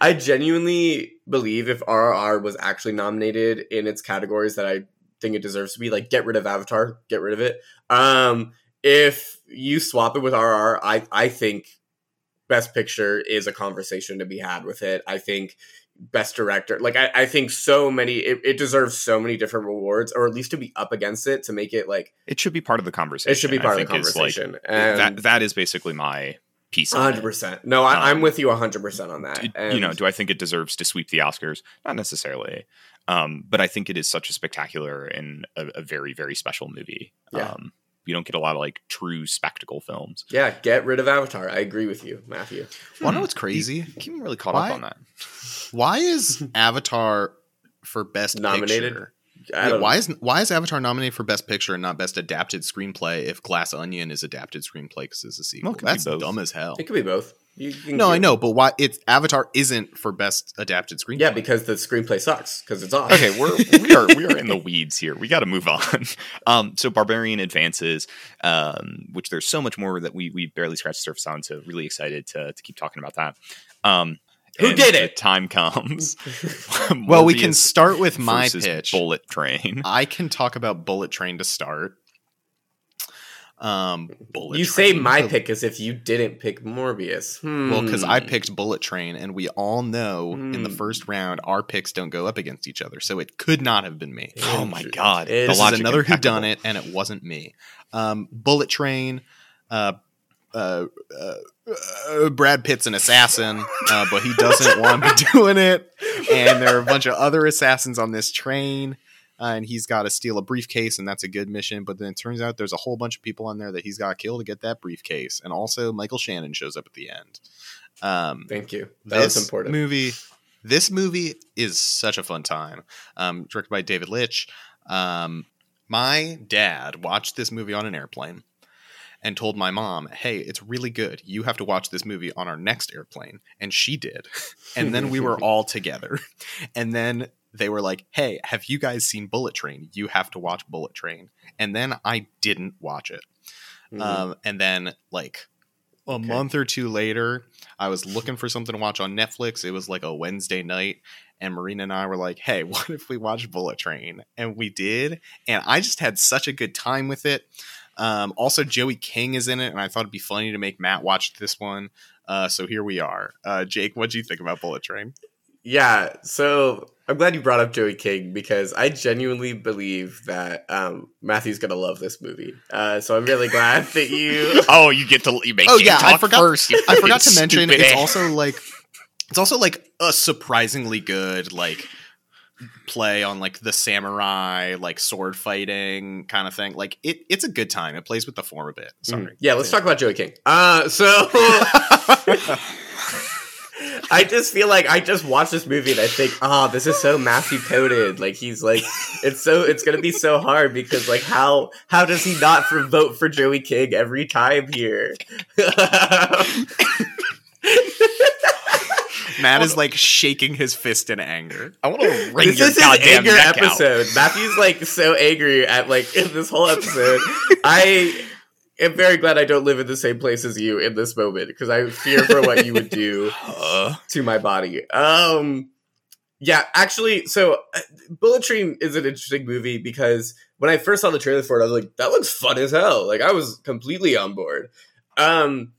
I genuinely believe if RRR was actually nominated in its categories that I think it deserves to be, like get rid of Avatar, get rid of it. Um, if you swap it with RR, I I think Best Picture is a conversation to be had with it. I think Best Director, like I, I think so many, it, it deserves so many different rewards, or at least to be up against it to make it like it should be part of the conversation. it should be I part of the like, conversation. and that that is basically my piece. hundred percent. No, I, I'm Um, with you hundred percent on that. And you know, do I think it deserves to sweep the Oscars? Not necessarily, um, but I think it is such a spectacular and a, a very, very special movie. Yeah. Um, you don't get a lot of like true spectacle films. yeah, get rid of Avatar. I agree with you, Matthew. Wanna know Hmm. what's crazy? You keep really caught Why- up on that. Why is Avatar for best Nominated? picture I Yeah, why is why is Avatar nominated for Best Picture and not Best Adapted Screenplay if Glass Onion is adapted screenplay because it's a sequel? Well, it That's dumb as hell. It could be both. You, you can No, I know, but why? It's Avatar isn't for Best Adapted Screenplay. Yeah, because the screenplay sucks because it's off. Okay, we're we are we are in the weeds here. We got to move on. Um, so Barbarian advances, um, which there's so much more that we we barely scratched the surface on. So really excited to to keep talking about that. Um, Who and did the it? time comes. Well, we can start with my pitch. Bullet Train. I can talk about Bullet Train to start. Um, Bullet. you say my pick as if you didn't pick Morbius. Hmm. Well, because I picked Bullet Train, and we all know in the Hmm. first round our picks don't go up against each other, so it could not have been me. Oh my god! It- The This is another who done it, and it wasn't me. Um, Bullet Train. Uh, uh, uh, uh, Brad Pitt's an assassin, uh, but he doesn't want to be doing it. And there are a bunch of other assassins on this train, uh, and he's got to steal a briefcase, and that's a good mission. But then it turns out there's a whole bunch of people on there that he's got to kill to get that briefcase. And also, Michael Shannon shows up at the end. Um, Thank you. That was important. movie this movie is such a fun time um, directed by david leitch um, my dad watched this movie on an airplane and told my mom hey it's really good you have to watch this movie on our next airplane and she did and then we were all together and then they were like hey have you guys seen bullet train you have to watch bullet train and then i didn't watch it Mhm. um, and then like a Okay. month or two later, I was looking for something to watch on Netflix. It was like a Wednesday night, and Marina and I were like, "Hey, what if we watch Bullet Train?" And we did, and I just had such a good time with it. Um, also, Joey King is in it, and I thought it'd be funny to make Matt watch this one. Uh, so here we are. Uh, Jake, what do you think about Bullet Train? Yeah, so I'm glad you brought up Joey King because I genuinely believe that um, Matthew's gonna love this movie. Uh, so I'm really glad that you. Oh, you get to you make Oh, Jake yeah, I forgot- first. you I forgot to mention it's ass. also like it's also like a surprisingly good like play on like the samurai like sword fighting kind of thing. Like it it's a good time. It plays with the form a bit. Sorry. Mm. Yeah, let's talk about Joey King. Uh, so I just feel like I just watch this movie and I think, oh, this is so Matthew coded. Like he's like, it's so it's gonna be so hard because like how how does he not for vote for Joey King every time here? Matt is like shaking his fist in anger. I want to wring this your is his goddamn anger neck out. episode. Matthew's like so angry at like in this whole episode. I am very glad I don't live in the same place as you in this moment because I fear for what you would do Uh, to my body. Um, yeah, actually, so uh, Bullet Train is an interesting movie because when I first saw the trailer for it, I was like, that looks fun as hell. Like I was completely on board. Um,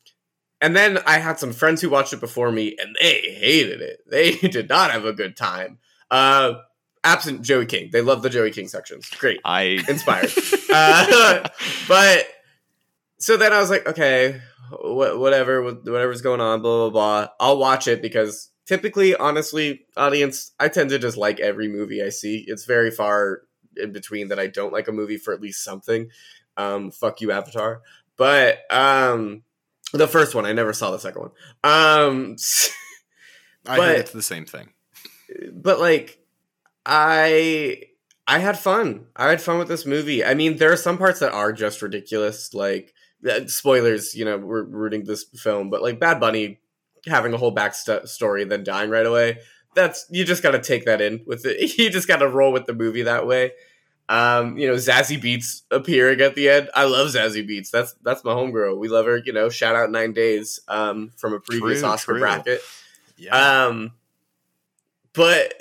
and then I had some friends who watched it before me, and they hated it. They did not have a good time. Uh, absent Joey King, they love the Joey King sections. Great I inspired. uh, but so then I was like, okay, wh- whatever, wh- whatever's going on, blah blah blah. I'll watch it because typically, honestly, audience, I tend to just like every movie I see. It's very far in between that I don't like a movie for at least something. Um, fuck you, Avatar. But um, the first one, I never saw the second one. Um, I But- heard it's the same thing. but like i i had fun i had fun with this movie i mean there are some parts that are just ridiculous like spoilers you know we're rooting this film but like bad bunny having a whole backstory and then dying right away that's you just gotta take that in with it. You just gotta roll with the movie that way. Um you know zazie beetz appearing at the end. I love zazie beetz that's that's my homegirl. We love her you know shout out nine days um from a previous True, oscar true. bracket. Yeah. um, but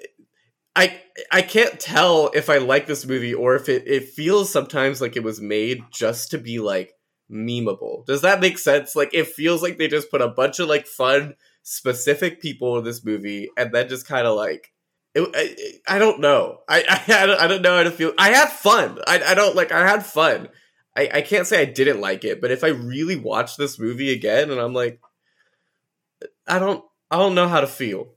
I I can't tell if I like this movie or if it it feels sometimes like it was made just to be like memeable. Does that make sense? Like it feels like they just put a bunch of like fun specific people in this movie and then just kind of like. It, I, don't know. I, I I don't- I don't know how to feel. I had fun. I, I don't like. I had fun. I, I can't say I didn't like it, but if I really watch this movie again and I'm like, I don't I don't know how to feel.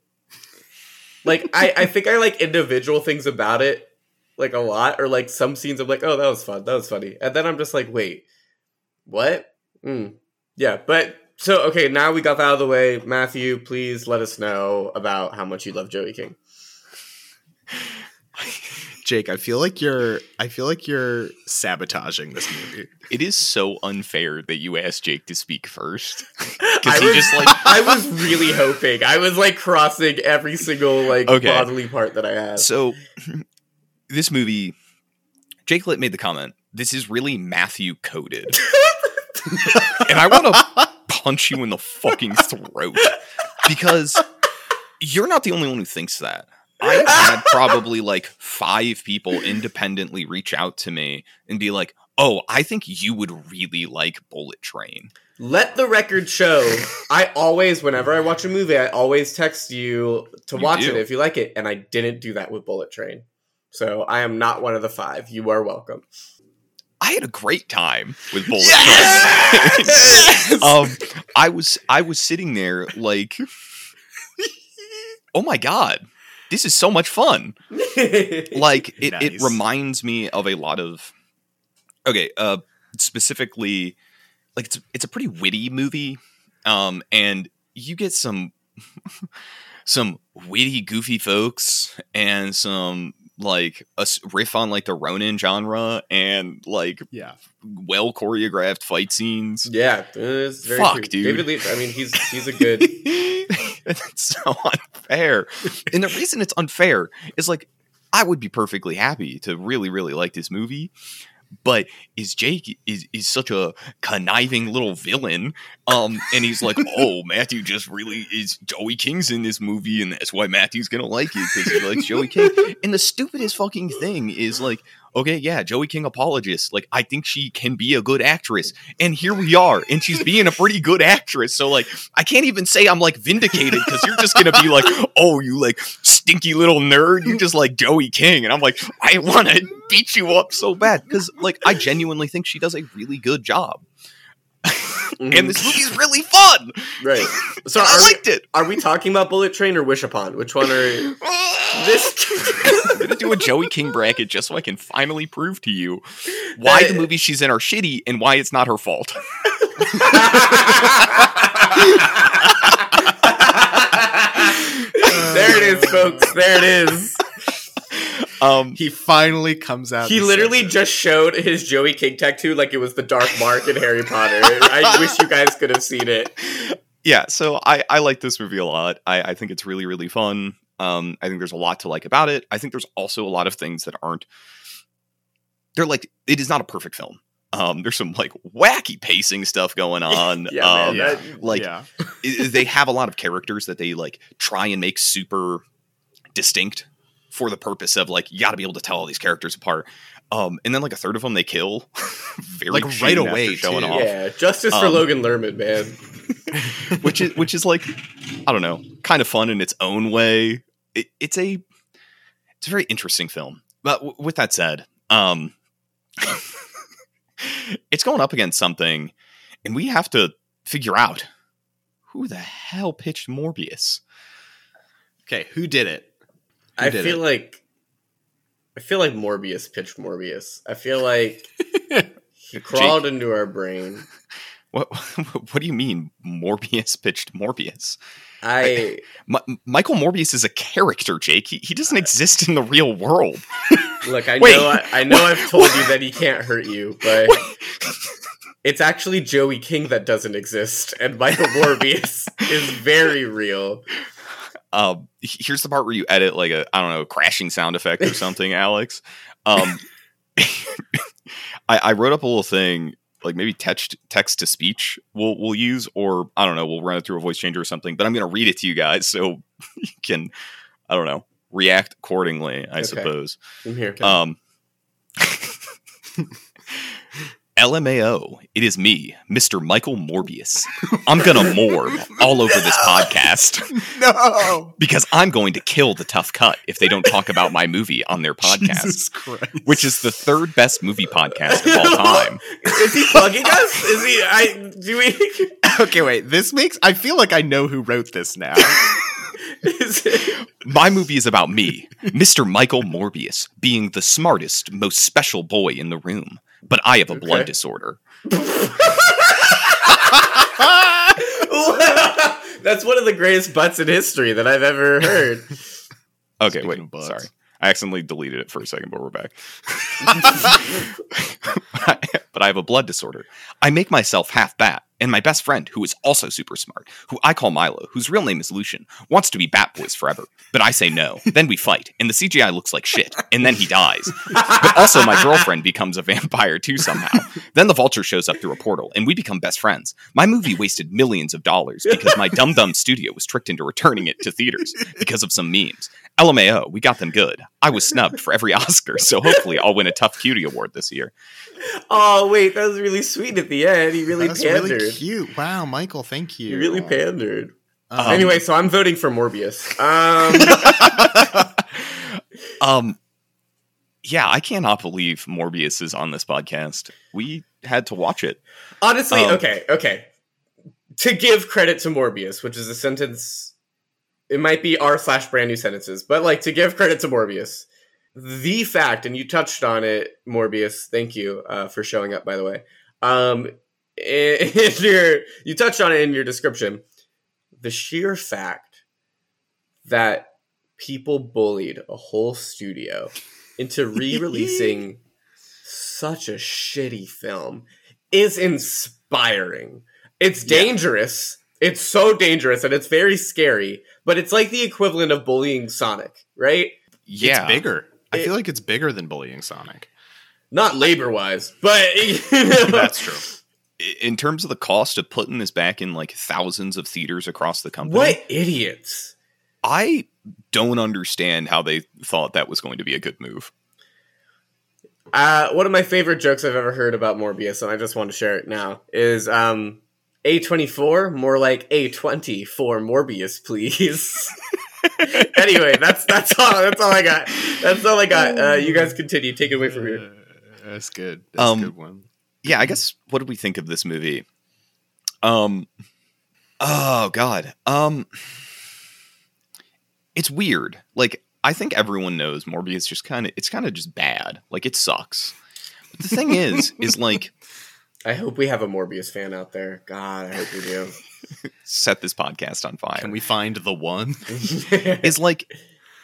Like I, I think I like individual things about it like a lot, or like some scenes I'm like, oh that was fun, that was funny. And then I'm just like, wait, what? Mm. Yeah, but so okay, now we got that out of the way. Matthew, please let us know about how much you love Joey King. Jake, I feel like you're I feel like you're sabotaging this movie. It is so unfair that you asked Jake to speak first. I Because he was, just like I was really hoping. I was like crossing every single like Okay. bodily part that I had. So, this movie, Jake Litt made the comment. This is really Matthew coded, and I want to punch you in the fucking throat because you're not the only one who thinks that. I've had probably like five people independently reach out to me and be like, "Oh, I think you would really like Bullet Train." Let the record show. I always, whenever I watch a movie, I always text you to You watch do. it if you like it, and I didn't do that with Bullet Train. So I am not one of the five. You are welcome. I had a great time with Bullet Train. um, I was I was sitting there like, oh my god, this is so much fun. Like it, it reminds me of a lot of okay, uh, specifically like it's it's a pretty witty movie, um, and you get some some witty, goofy folks and some like a riff on like the Ronin genre and like Yeah. well choreographed fight scenes. yeah, it's very Fuck, true. dude. David Leitch. I mean, he's he's a good. it's so unfair. And the reason it's unfair is like I would be perfectly happy to really, really like this movie. But is Jake is is such a conniving little villain, um, and he's like, oh, Matthew just really is Joey King's in this movie, and that's why Matthew's gonna like it because he likes Joey King. And the stupidest fucking thing is like, okay, yeah, Joey King apologist. Like, I think she can be a good actress, and here we are, and she's being a pretty good actress. So like, I can't even say I'm like vindicated because you're just gonna be like, oh, you like stinky little nerd, you just like Joey King, and I'm like, I want to beat you up so bad because like I genuinely think she does a really good job, and this movie's mm-hmm. really fun. right. So I are we, liked it. are we talking about Bullet Train or Wish Upon? Which one are this? I'm gonna do a Joey King bracket just so I can finally prove to you why the That- movies she's in are shitty and why it's not her fault. there it is, folks. There it is. Um, He finally comes out. He literally says it. just showed his Joey King tattoo like it was the Dark Mark in Harry Potter. I wish you guys could have seen it. yeah, so I, I like this movie a lot. I, I think it's really, really fun. Um, I think there's a lot to like about it. I think there's also a lot of things that aren't. They're like it is not a perfect film. Um, there's some like wacky pacing stuff going on. Yeah, man, um, that- like yeah. i- they have a lot of characters that they like try and make super distinct for the purpose of like you got to be able to tell all these characters apart. Um, and then like a third of them they kill very Like, right away, showing too. off. yeah, justice for Um, Logan Lerman, man. which is which is like I don't know, kind of fun in its own way. It, it's a it's a very interesting film. But w- with that said, um, it's going up against something, and we have to figure out who the hell pitched Morbius. Okay, who did it? Who I did feel it? like I feel like Morbius pitched Morbius. I feel like he crawled into our brain. What what do you mean Morbius pitched Morbius? I M- Michael Morbius is a character, Jake. He, he doesn't exist in the real world. look. I Wait. know. I, I know. I've told you that he can't hurt you, but it's actually Joey King that doesn't exist, and Michael Morbius is very real. um, here's the part where you edit like a I don't know crashing sound effect or something, Alex. Um, I, I wrote up a little thing like maybe text text to speech we'll we'll use or I don't know we'll run it through a voice changer or something. But I'm gonna read it to you guys so you can I don't know react accordingly. I Okay. suppose. I'm here. Um, LMAO, it is me, Mr. Michael Morbius. I'm gonna morb all over this podcast no. because I'm going to kill the tough cut if they don't talk about my movie on their podcast, Jesus Christ. which is the third best movie podcast of all time. Is he plugging us? Is he? I do we? okay, wait. This makes I feel like I know who wrote this now. Is it, My movie is about me, Mr. Michael Morbius, being the smartest, most special boy in the room. But I have a blood disorder. That's one of the greatest butts in history that I've ever heard. Okay, Speaking wait. of butts. Sorry. I I accidentally deleted it for a second, but we're back. but I have a blood disorder. I make myself half bat, and my best friend, who is also super smart, who I call Milo, whose real name is Lucien, wants to be Bat Boys forever. But I say no. Then we fight, and the CGI looks like shit, and then he dies. But also, my girlfriend becomes a vampire too somehow. Then the vulture shows up through a portal, and we become best friends. My movie wasted millions of dollars because my dumb dumb studio was tricked into returning it to theaters because of some memes. LMAO, we got them good. I was snubbed for every Oscar, so hopefully I'll win a Tough Cutie Award this year. Oh wait, that was really sweet at the end. He really pandered. really cute. Wow, Michael, thank you. You really pandered. Um, anyway, so I'm voting for Morbius. Um, Um, yeah, I cannot believe Morbius is on this podcast. We had to watch it. honestly, Um, okay, okay. To give credit to Morbius, which is a sentence, it might be r slash brand new sentences, but like to give credit to Morbius, the fact, and you touched on it, Morbius. Thank you uh, for showing up, by the way. Um, in in your, you touched on it in your description. The sheer fact that people bullied a whole studio into re-releasing such a shitty film is inspiring. It's Yeah. dangerous. It's so dangerous and it's very scary, but it's like the equivalent of bullying Sonic, right? Yeah, It's bigger. I feel like it's bigger than bullying Sonic. Not labor wise, but That's true. I- In terms of the cost of putting this back in like thousands of theaters across the company, what idiots. I don't understand how they thought that was going to be a good move. Uh, one of my favorite jokes I've ever heard about Morbius, and I just want to share it now, is um, A24, more like A20 for Morbius, please. anyway, that's that's all that's all I got. That's all I got. Uh, you guys continue. Take it away from here. Uh, That's good. That's Um, a good one. Yeah, I guess what did we think of this movie? Um oh god. Um it's weird. Like I think everyone knows Morbius just kind of it's kind of just bad. Like it sucks. But the thing is is like I hope we have a Morbius fan out there. God, I hope we do. set this podcast on fire. Can we find the one? is like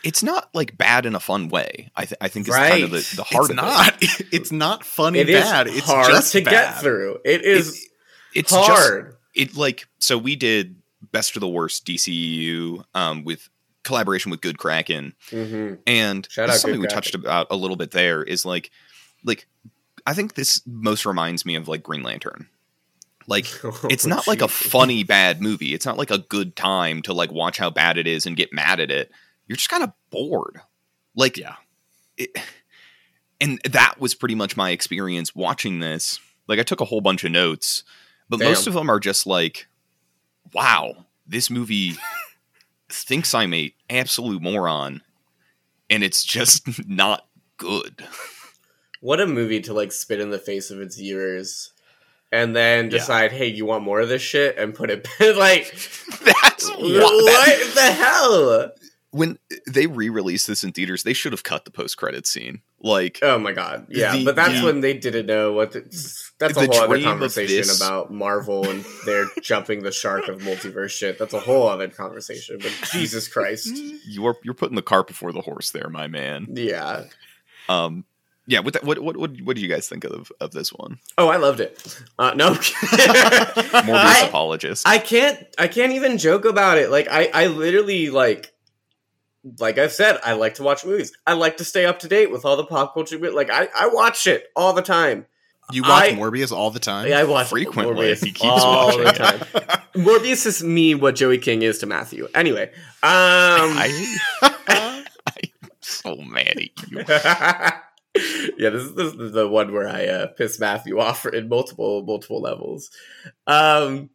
it's not like bad in a fun way. I, th- I think it's kind of the, the heart it's of not. It's not funny it is bad. It's hard just to bad. get through. It it. is It's just hard. it like so we did best of the worst DCU um, with collaboration with Good Kraken, hmm and Shout out something Good we touched about a little bit there is like like I think this most reminds me of like Green Lantern. Like it's not like a funny bad movie. It's not like a good time to like watch how bad it is and get mad at it. You're just kind of bored. Like Yeah. it, and that was pretty much my experience watching this. Like I took a whole bunch of notes, but most of them are just like, "Wow, this movie thinks I'm a absolute moron, and it's just not good." What a movie to like spit in the face of its viewers, and then Yeah. decide, hey, you want more of this shit, and put it like, That's what, what. that- the hell? When they re-released this in theaters, they should have cut the post-credit scene. Like, Oh my god, yeah, The- but that's the- when they didn't know what. The, that's a whole other conversation this- about Marvel and they're jumping the shark of multiverse shit. That's a whole other conversation. But Jesus Christ, you're you're putting the cart before the horse, there, my man. yeah. Um, yeah. What what what what what do you guys think of of this one? Oh, I loved it. Uh, no, Morbius I, apologist. I can't. I can't even joke about it. Like I, I literally like. Like I've said, I like to watch movies. I like to stay up to date with all the pop culture. Like I, I watch it all the time. You watch I- Morbius all the time. Yeah, I watch Frequently. Morbius He keeps all watching the it. time. Morbius is me what Joey King is to Matthew. Anyway, um, I, I'm so mad at you. yeah, this is, this is the one where I uh, piss Matthew off in multiple multiple levels. Um,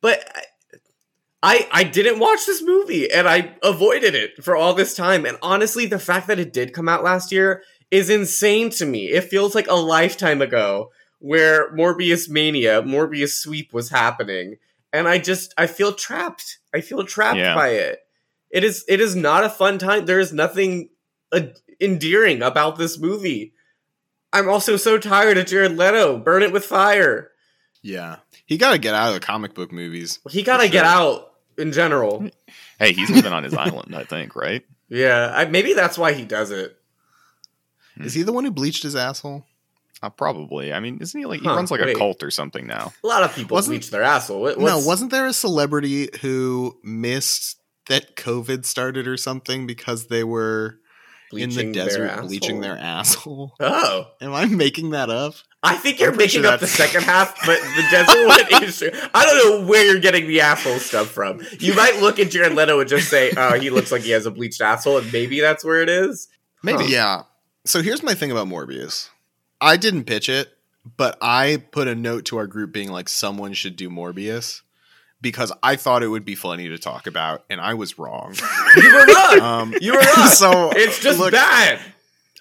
but I, I didn't watch this movie and I avoided it for all this time. And honestly, the fact that it did come out last year is insane to me. It feels like a lifetime ago where Morbius mania, Morbius sweep was happening, and I just I feel trapped. I feel trapped Yeah. by it. It is it is not a fun time. There is nothing uh, endearing about this movie. I'm also so tired of Jared Leto. Burn it with fire. yeah. He got to get out of the comic book movies. He got to For get out in general. Hey, he's living on his island, I think, right? Yeah, I, maybe that's why he does it. Is he the one who bleached his asshole? Uh, probably. I mean, isn't he like he Huh, runs like a wait. cult or something now? A lot of people Wasn't- bleach their asshole. What, No, what's- wasn't there a celebrity who missed that COVID started or something because they were in the bleaching their desert bleaching their asshole? Oh, Am I making that up? I think you're I'm making sure up the second half, but the desert one is true. I don't know where you're getting the asshole stuff from. You might look at Jared Leto and just say, "Oh, he looks like he has a bleached asshole," and maybe that's where it is. Maybe. Yeah. So here's my thing about Morbius. I didn't pitch it, but I put a note to our group being like, someone should do Morbius because I thought it would be funny to talk about, and I was wrong. You were wrong. Um, you were wrong. so it's just look, bad.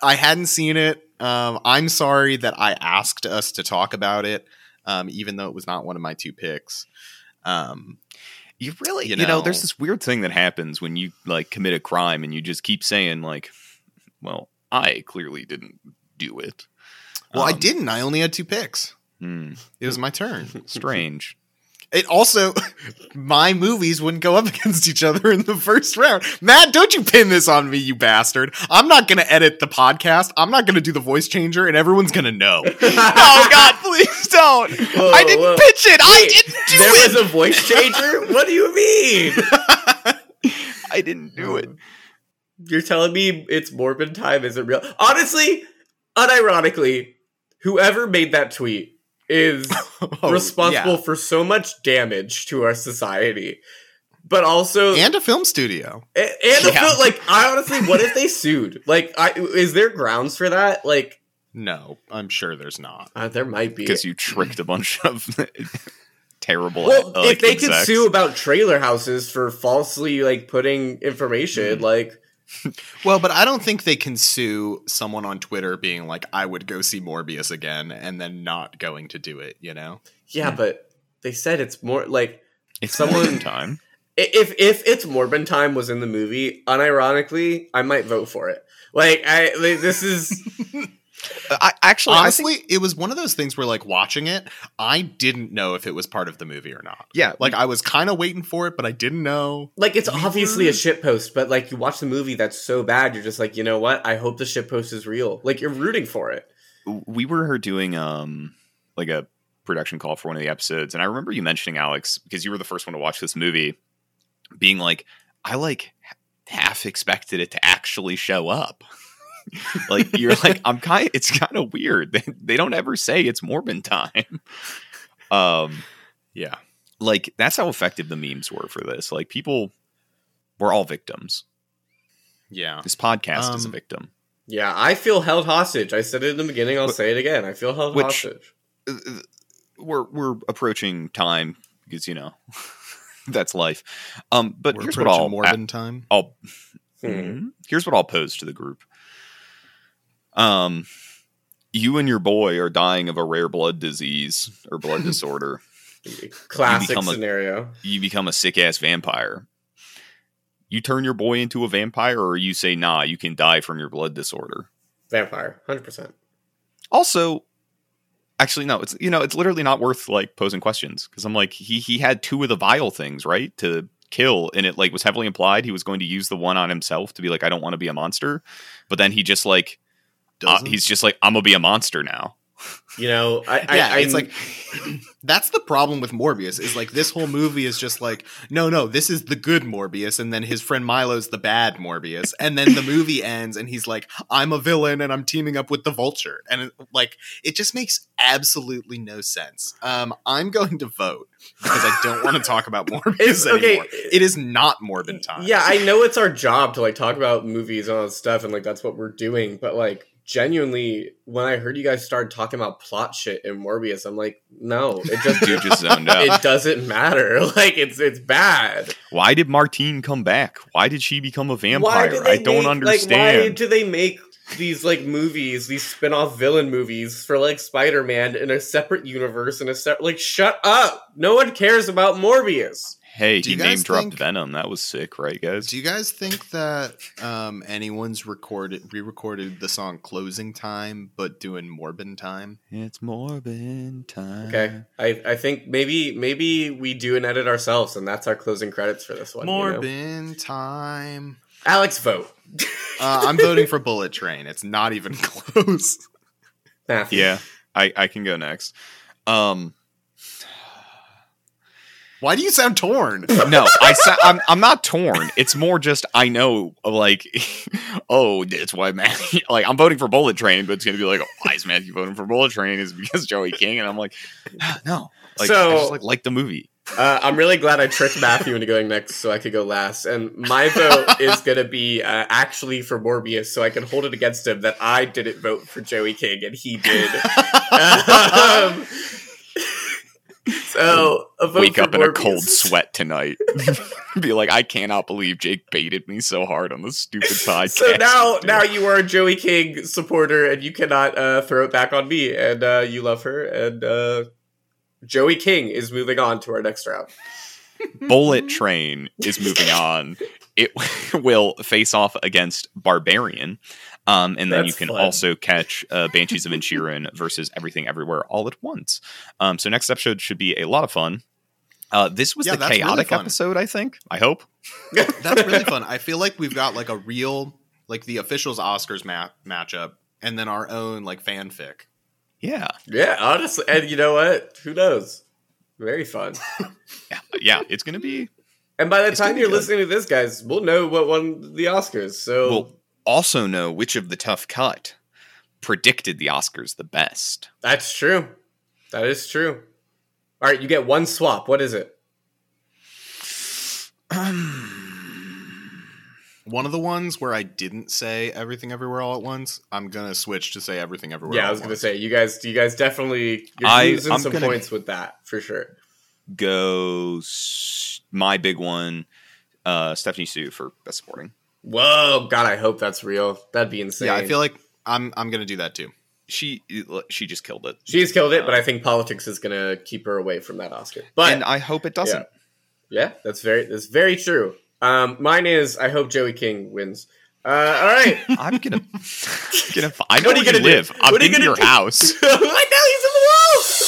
I hadn't seen it. Um, I'm sorry that I asked us to talk about it, um, even though it was not one of my two picks. Um, You really, You you, know, know. there's this weird thing that happens when you like commit a crime and you just keep saying like, "Well, I clearly didn't do it." well, I Um, didn't. I only had two picks. hmm, It was my turn. strange. It also, my movies wouldn't go up against each other in the first round. Matt, don't you pin this on me, you bastard. I'm not going to edit the podcast. I'm not going to do the voice changer, and everyone's going to know. oh God, please don't! Whoa, I didn't whoa. pitch it. I didn't do it. there it. was a voice changer. what do you mean? I didn't do it. You're telling me it's Morbin time isn't real? Honestly, unironically, whoever made that tweet is Oh, responsible yeah. for so much damage to our society. But also, and, a film studio. and Yeah. feel like I honestly, what if they sued? Like, I, is there grounds for that? Like, No, I'm sure there's not. uh, there might be. Because you tricked a bunch of terrible. well, uh, like, if they could sue about trailer houses for falsely like putting information, Mm. like Well, but I don't think they can sue someone on Twitter being like, I would go see Morbius again, and then not going to do it, you know? yeah, Hmm. but they said it's more like it's someone- someone time. If if it's Morbin time was in the movie, unironically, I might vote for it. Like I like, this is I actually, I think- Honestly, it was one of those things where, like, watching it, I didn't know if it was part of the movie or not. yeah, Like, I was kind of waiting for it, but I didn't know. like it's We obviously a shit post, but like you watch the movie that's so bad, you're just like, you know what? I hope the shit post is real. Like you're rooting for it. we were her doing um like a production call for one of the episodes and i remember you mentioning alex because you were the first one to watch this movie being like i like half expected it to actually show up like you're like i'm kind it's kind of weird they, they don't ever say it's morbin time um Yeah. like that's how effective the memes were for this like people were all victims Yeah. this podcast is a Um, victim Yeah, I feel held hostage. I said it in the beginning. I'll But- say it again. I feel held Which- hostage. uh, we're we're approaching time because you know that's life. Um, but We're here's what I'll approaching time. I'll Hmm. Mhm. here's what I'll pose to the group. Um, you and your boy are dying of a rare blood disease or blood disorder. Classic a- scenario. You become a sick ass vampire. You turn your boy into a vampire, or you say, "Nah, you can die from your blood disorder." Vampire, hundred percent. Also, actually, no. It's you know, it's literally not worth like posing questions because I'm like, he he had two of the vile things right to kill, and it like was heavily implied he was going to use the one on himself to be like, I don't want to be a monster, but then he just like uh, Doesn't? he's just like, I'm gonna be a monster now. You know, I, I, yeah, I it's like that's the problem with Morbius is like this whole movie is just like no no this is the good Morbius and then his friend Milo's the bad Morbius and then the movie ends and he's like I'm a villain and I'm teaming up with the Vulture and it, like it just makes absolutely no sense. Um, I'm going to vote because I don't want to talk about Morbius It's- okay. anymore. It is not Morbin time. Yeah, I know it's our job to like talk about movies and all that stuff, and like that's what we're doing. But like, genuinely, when I heard you guys start talking about plot shit in Morbius, I'm like, no, it just Dude just zoned out. it doesn't matter. Like, it's it's bad. Why did Martine come back? Why did she become a vampire? I don't make- understand. Like, why do they make these like movies, these spin-off villain movies for like Spider-Man in a separate universe and a set like shut up. No one cares about Morbius. Hey, Do he you guys name dropped think- Venom. That was sick, right, guys? Do you guys think that um, anyone's recorded re-recorded the song "Closing Time" but doing Morbin time? It's Morbin time. Okay. I, I think maybe maybe we do an edit ourselves and that's our closing credits for this one. you know? Morbin time. Alex, vote. Uh, I'm voting for Bullet Train. It's not even close. Matthew. Yeah, I, I can go next. Um, Why do you sound torn? no, I sa- I'm I'm not torn. It's more just I know like oh that's why Matthew like I'm voting for Bullet Train, but it's gonna be like oh, why is Matthew voting for Bullet Train? Is because Joey King? And I'm like "Ah, no, like So- I just like like the movie. Uh, I'm really glad I tricked Matthew into going next so I could go last. And my vote is going to be uh, actually for Morbius so I can hold it against him that I didn't vote for Joey King and he did. um, so, a vote Wake up in a cold sweat tonight. be like I cannot believe Jake baited me so hard on this stupid podcast. So now, dude. now you are a Joey King supporter, and you cannot uh, throw it back on me. And uh, you love her, and uh, Joey King is moving on to our next round. Bullet Train is moving on. It will face off against Barbarian. Um, and then you can fun. also catch uh, Banshees of Inisherin versus Everything Everywhere all at once. Um, so next episode should be a lot of fun. Uh, this was Yeah, the that's really chaotic episode, I think. I hope. That's really fun. I feel like we've got like a real, like the officials Oscars ma- matchup, and then our own like fanfic. Yeah, Yeah, honestly, and you know what? Who knows? Very fun. yeah, yeah. It's gonna be. And by the time you're good. listening to this, guys, we'll know what won the Oscars. So We'll also know which of the tough cut predicted the Oscars the best. that's true. That is true. All right, you get one swap. What is it? One of the ones where I didn't say everything everywhere all at once, I'm gonna switch to say everything everywhere. yeah, all I was at gonna once. say you guys. You guys definitely you're I- losing I'm some points with that for sure. Go my big one, uh, Stephanie Hsu for best supporting. Whoa, God, I hope that's real. That'd be insane. Yeah, I feel like I'm I'm gonna do that too. She she just killed it, she's killed it, but I think politics is gonna keep her away from that Oscar. But and I hope it doesn't. Yeah, that's very that's very true. Um, mine is I hope Joey King wins. Uh, all right. I'm gonna, gonna. I know What are where you you gonna do? live. I'm What are you been to gonna your do? house. I know he's in